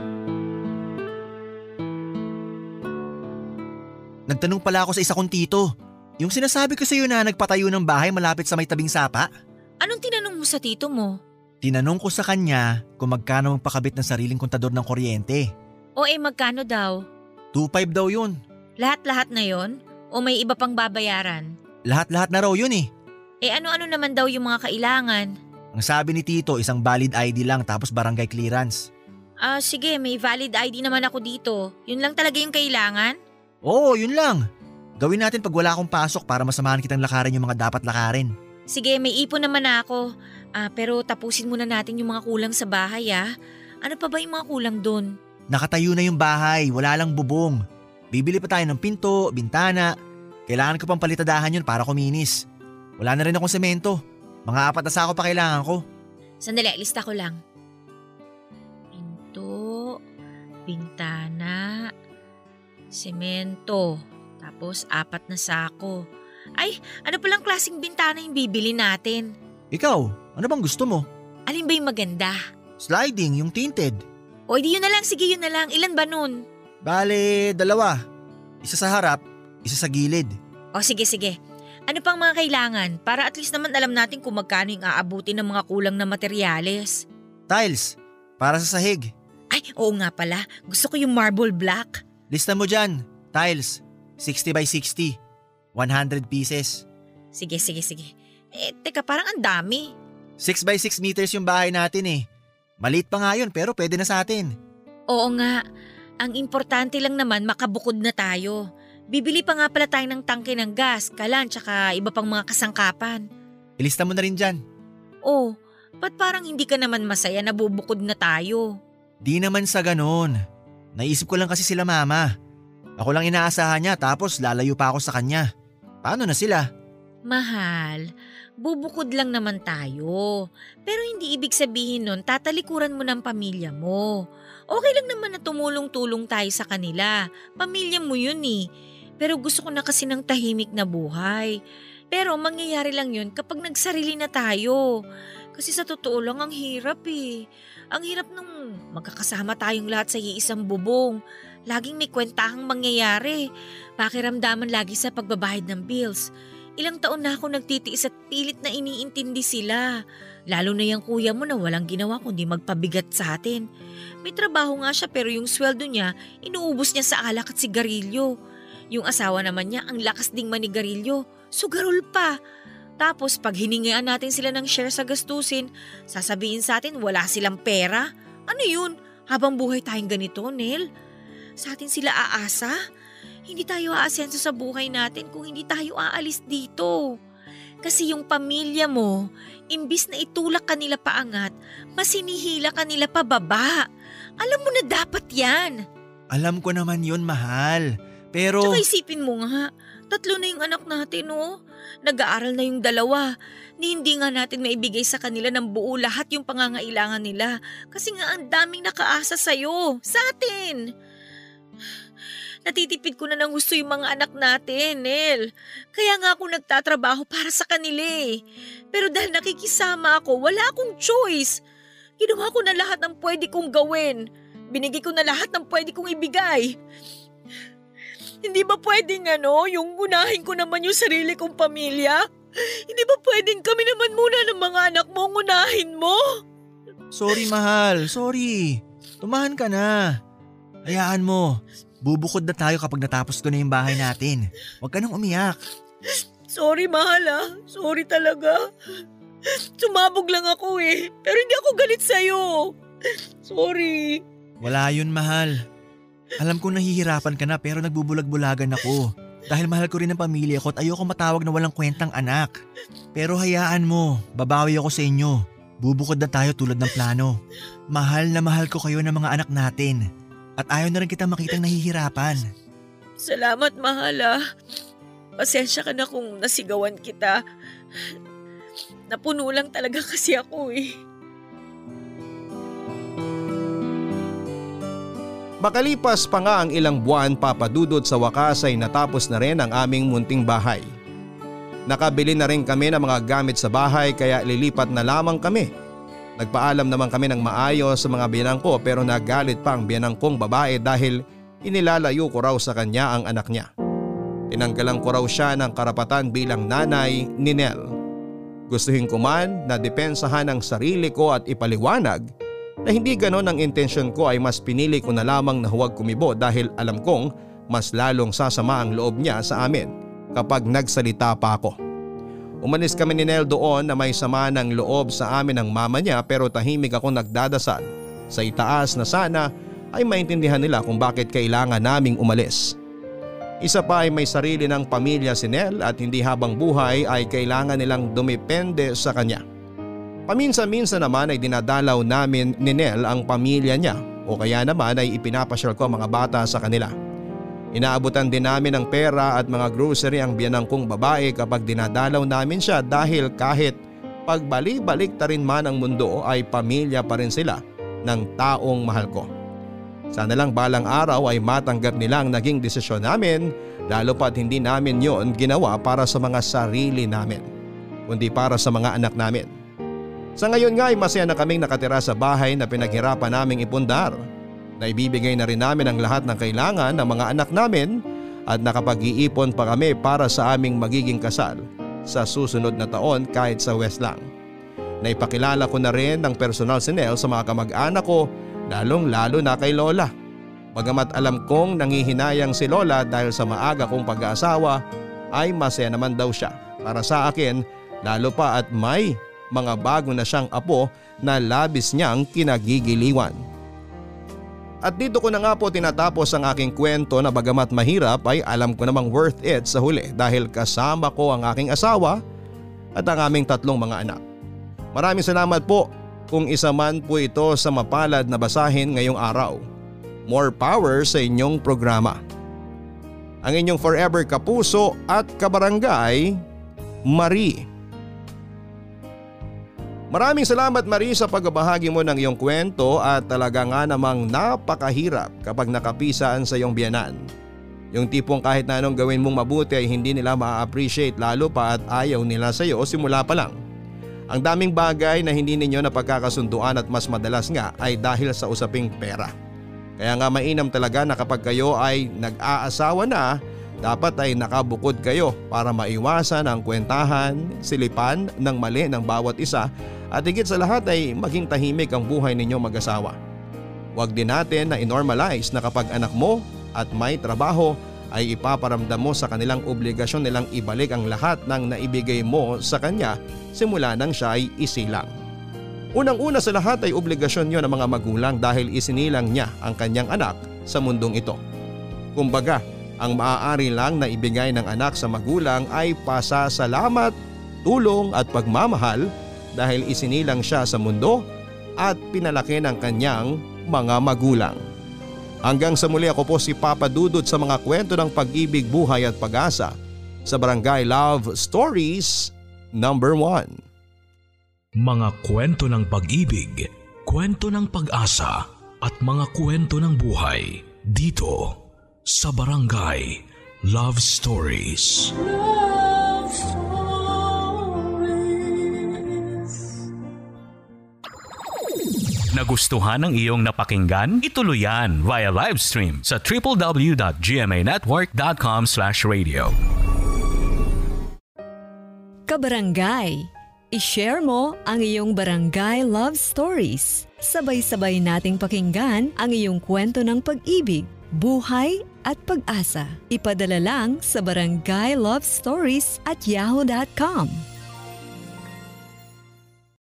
Nagtanong pala ako sa isa kong tito. Yung sinasabi ko sa iyo na nagpatayo ng bahay malapit sa may tabing sapa. Anong tinanong mo sa tito mo? Tinanong ko sa kanya kung magkano magpakabit ng sariling kontador ng kuryente. O eh magkano daw? 2.5 daw yun. Lahat-lahat na yon? O may iba pang babayaran? Lahat-lahat na raw yun eh. Eh ano-ano naman daw yung mga kailangan? Ang sabi ni Tito, isang valid ID lang tapos barangay clearance. Ah sige, may valid ID naman ako dito. Yun lang talaga yung kailangan? Oo, yun lang. Gawin natin pag wala akong pasok para masamahan kitang lakarin yung mga dapat lakarin. Sige, may ipon naman ako. Ah, pero tapusin muna natin yung mga kulang sa bahay ah. Ano pa ba yung mga kulang doon? Nakatayo na yung bahay, wala lang bubong. Bibili pa tayo ng pinto, bintana. Kailangan ko pang palitadahan yun para kuminis. Wala na rin akong semento. Mga apat na sako pa kailangan ko. Sandali, lista ko lang. Pinto, bintana, semento, tapos apat na sako. Ay, ano palang klaseng bintana yung bibili natin? Ikaw, ano bang gusto mo? Alin ba yung maganda? Sliding, yung tinted. O di yun na lang, sige yun na lang. Ilan ba nun? Bale, dalawa. Isa sa harap, isa sa gilid. O sige, sige. Ano pang mga kailangan para at least naman alam natin kung magkano yung aabutin ng mga kulang na materyales? Tiles, para sa sahig. Ay, oo nga pala. Gusto ko yung marble black. Lista mo dyan. Tiles, 60 by 60. 100 pieces. Sige, sige, sige. Eh, teka, parang ang dami. 6 by 6 meters yung bahay natin eh. Maliit pa nga yun pero pwede na sa atin. Oo nga. Ang importante lang naman makabukod na tayo. Bibili pa nga pala tayo ng tangke ng gas, kalan, tsaka iba pang mga kasangkapan. Ilista mo na rin dyan. Oh, ba't parang hindi ka naman masaya na bubukod na tayo? Di naman sa ganon. Naisip ko lang kasi sila mama. Ako lang inaasahan niya tapos lalayo pa ako sa kanya. Paano na sila? Mahal, bubukod lang naman tayo. Pero hindi ibig sabihin nun tatalikuran mo ng pamilya mo. Okay lang naman na tumulong-tulong tayo sa kanila. Pamilya mo yun eh. Pero gusto ko na kasi ng tahimik na buhay. Pero mangyayari lang yun kapag nagsarili na tayo. Kasi sa totoo lang ang hirap eh. Ang hirap nung magkakasama tayong lahat sa iisang bubong. Laging may kwentahang mangyayari. Pakiramdaman lagi sa pagbabayad ng bills. Ilang taon na ako nagtitiis at pilit na iniintindi sila. Lalo na yung kuya mo na walang ginawa kundi magpabigat sa atin. May trabaho nga siya pero yung sweldo niya, inuubos niya sa alak at sigarilyo. Yung asawa naman niya, ang lakas ding manigarilyo. Sugarol pa. Tapos pag hiningian natin sila ng share sa gastusin, sasabihin sa atin wala silang pera. Ano yun? Habang buhay tayong ganito, Nel? Sa atin sila aasa? Hindi tayo aasenso sa buhay natin kung hindi tayo aalis dito. Kasi yung pamilya mo, imbis na itulak kanila paangat, mas hinihila kanila pababa. Alam mo na dapat yan. Alam ko naman yun, mahal. Pero... Tsaka isipin mo nga, tatlo na yung anak natin, oh. Nag-aaral na yung dalawa. Ni hindi nga natin maibigay sa kanila ng buo lahat yung pangangailangan nila. Kasi nga ang daming nakaasa sa'yo, sa atin. Natitipid ko na ng gusto yung mga anak natin, Nel. Kaya nga ako nagtatrabaho para sa kanila eh. Pero dahil nakikisama ako, wala akong choice. Ginawa ko na lahat ng pwede kong gawin. Binigay ko na lahat ng pwede kong ibigay. Hindi ba pwedeng ano, yung unahin ko naman yung sarili kong pamilya? Hindi ba pwedeng kami naman muna ng mga anak mo ang unahin mo? Sorry, mahal. Sorry. Tumahan ka na. Hayaan mo. Bubukod na tayo kapag natapos ko na yung bahay natin. Huwag ka nang umiyak. Sorry, mahal ah. Sorry talaga. Sumabog lang ako eh. Pero hindi ako galit sa'yo. Sorry. Wala yun, mahal. Alam ko nahihirapan ka na pero nagbubulag-bulagan ako. Dahil mahal ko rin ang pamilya ko at ayoko matawag na walang kwentang anak. Pero hayaan mo, babawi ako sa inyo. Bubukod na tayo tulad ng plano. Mahal na mahal ko kayo ng mga anak natin. At ayaw na rin kita makitang nahihirapan. Salamat, mahal ah. Pasensya ka na kung nasigawan kita. Napuno lang talaga kasi ako eh. Makalipas pa nga ang ilang buwan papadudod sa wakas ay natapos na rin ang aming munting bahay. Nakabili na rin kami ng mga gamit sa bahay kaya lilipat na lamang kami. Nagpaalam naman kami ng maayos sa mga biyanang ko pero nagalit pa ang biyanang kong babae dahil inilalayo ko raw sa kanya ang anak niya. Tinanggalan ko raw siya ng karapatan bilang nanay ni Nel. Gustuhin ko man na depensahan ang sarili ko at ipaliwanag na hindi ganon ang intensyon ko ay mas pinili ko na lamang na huwag kumibo dahil alam kong mas lalong sasama ang loob niya sa amin kapag nagsalita pa ako. Umalis kami ni Nel doon na may sama ng loob sa amin ng mama niya pero tahimik ako nagdadasal sa itaas na sana ay maintindihan nila kung bakit kailangan naming umalis. Isa pa ay may sarili ng pamilya si Nel at hindi habang buhay ay kailangan nilang dumepende sa kanya. Paminsan-minsan naman ay dinadalaw namin ni Nel ang pamilya niya o kaya naman ay ipinapasyal ko ang mga bata sa kanila. Inaabutan din namin ng pera at mga grocery ang biyanang kong babae kapag dinadalaw namin siya dahil kahit pagbalik-balik ta rin man ang mundo ay pamilya pa rin sila ng taong mahal ko. Sana lang balang araw ay matanggap nila ang naging desisyon namin lalo pat hindi namin yon ginawa para sa mga sarili namin kundi para sa mga anak namin. Sa ngayon nga ay masaya na kaming nakatira sa bahay na pinaghirapan naming ipundar. Naibibigay na rin namin ang lahat ng kailangan ng mga anak namin at nakapag-iipon pa kami para sa aming magiging kasal sa susunod na taon kahit sa West lang. Naipakilala ko na rin ng personal si Nel sa mga kamag-anak ko lalong lalo na kay Lola. Bagamat alam kong nangihinayang si Lola dahil sa maaga kong pag-aasawa ay masaya naman daw siya. Para sa akin lalo pa at may mga bago na siyang apo na labis niyang kinagigiliwan. At dito ko na nga po tinatapos ang aking kwento na bagamat mahirap ay alam ko namang worth it sa huli dahil kasama ko ang aking asawa at ang aming tatlong mga anak. Maraming salamat po kung isa man po ito sa mapalad na basahin ngayong araw. More power sa inyong programa. Ang inyong forever kapuso at kabarangay, Marie. Maraming salamat Marie sa pagbabahagi mo ng iyong kwento at talaga nga namang napakahirap kapag nakapisaan sa iyong biyanan. Yung tipong kahit na anong gawin mong mabuti ay hindi nila ma-appreciate lalo pa at ayaw nila sa iyo simula pa lang. Ang daming bagay na hindi ninyo napagkakasunduan at mas madalas nga ay dahil sa usaping pera. Kaya nga mainam talaga na kapag kayo ay nag-aasawa na, dapat ay nakabukod kayo para maiwasan ang kwentahan, silipan ng mali ng bawat isa at higit sa lahat ay maging tahimik ang buhay ninyo mag-asawa. Huwag din natin na inormalize na kapag anak mo at may trabaho ay ipaparamdam mo sa kanilang obligasyon nilang ibalik ang lahat ng naibigay mo sa kanya simula nang siya ay isilang. Unang-una sa lahat ay obligasyon niyo ng mga magulang dahil isinilang niya ang kanyang anak sa mundong ito. Kumbaga, ang maaari lang na ibigay ng anak sa magulang ay pasasalamat, tulong at pagmamahal dahil isinilang siya sa mundo at pinalaki ng kanyang mga magulang. Hanggang sa muli ako po si Papa Dudut sa mga kwento ng pag-ibig, buhay at pag-asa sa Barangay Love Stories number 1. Mga kwento ng pag-ibig, kwento ng pag-asa at mga kwento ng buhay dito sa Barangay Love Stories. Love Stories. Nagustuhan ng iyong napakinggan? Ituloy yan via live stream sa www.gmanetwork.com radio. Kabarangay, i-share mo ang iyong barangay love stories. Sabay-sabay nating pakinggan ang iyong kwento ng pag-ibig, buhay at pag-asa. Ipadala lang sa barangay love stories at yahoo.com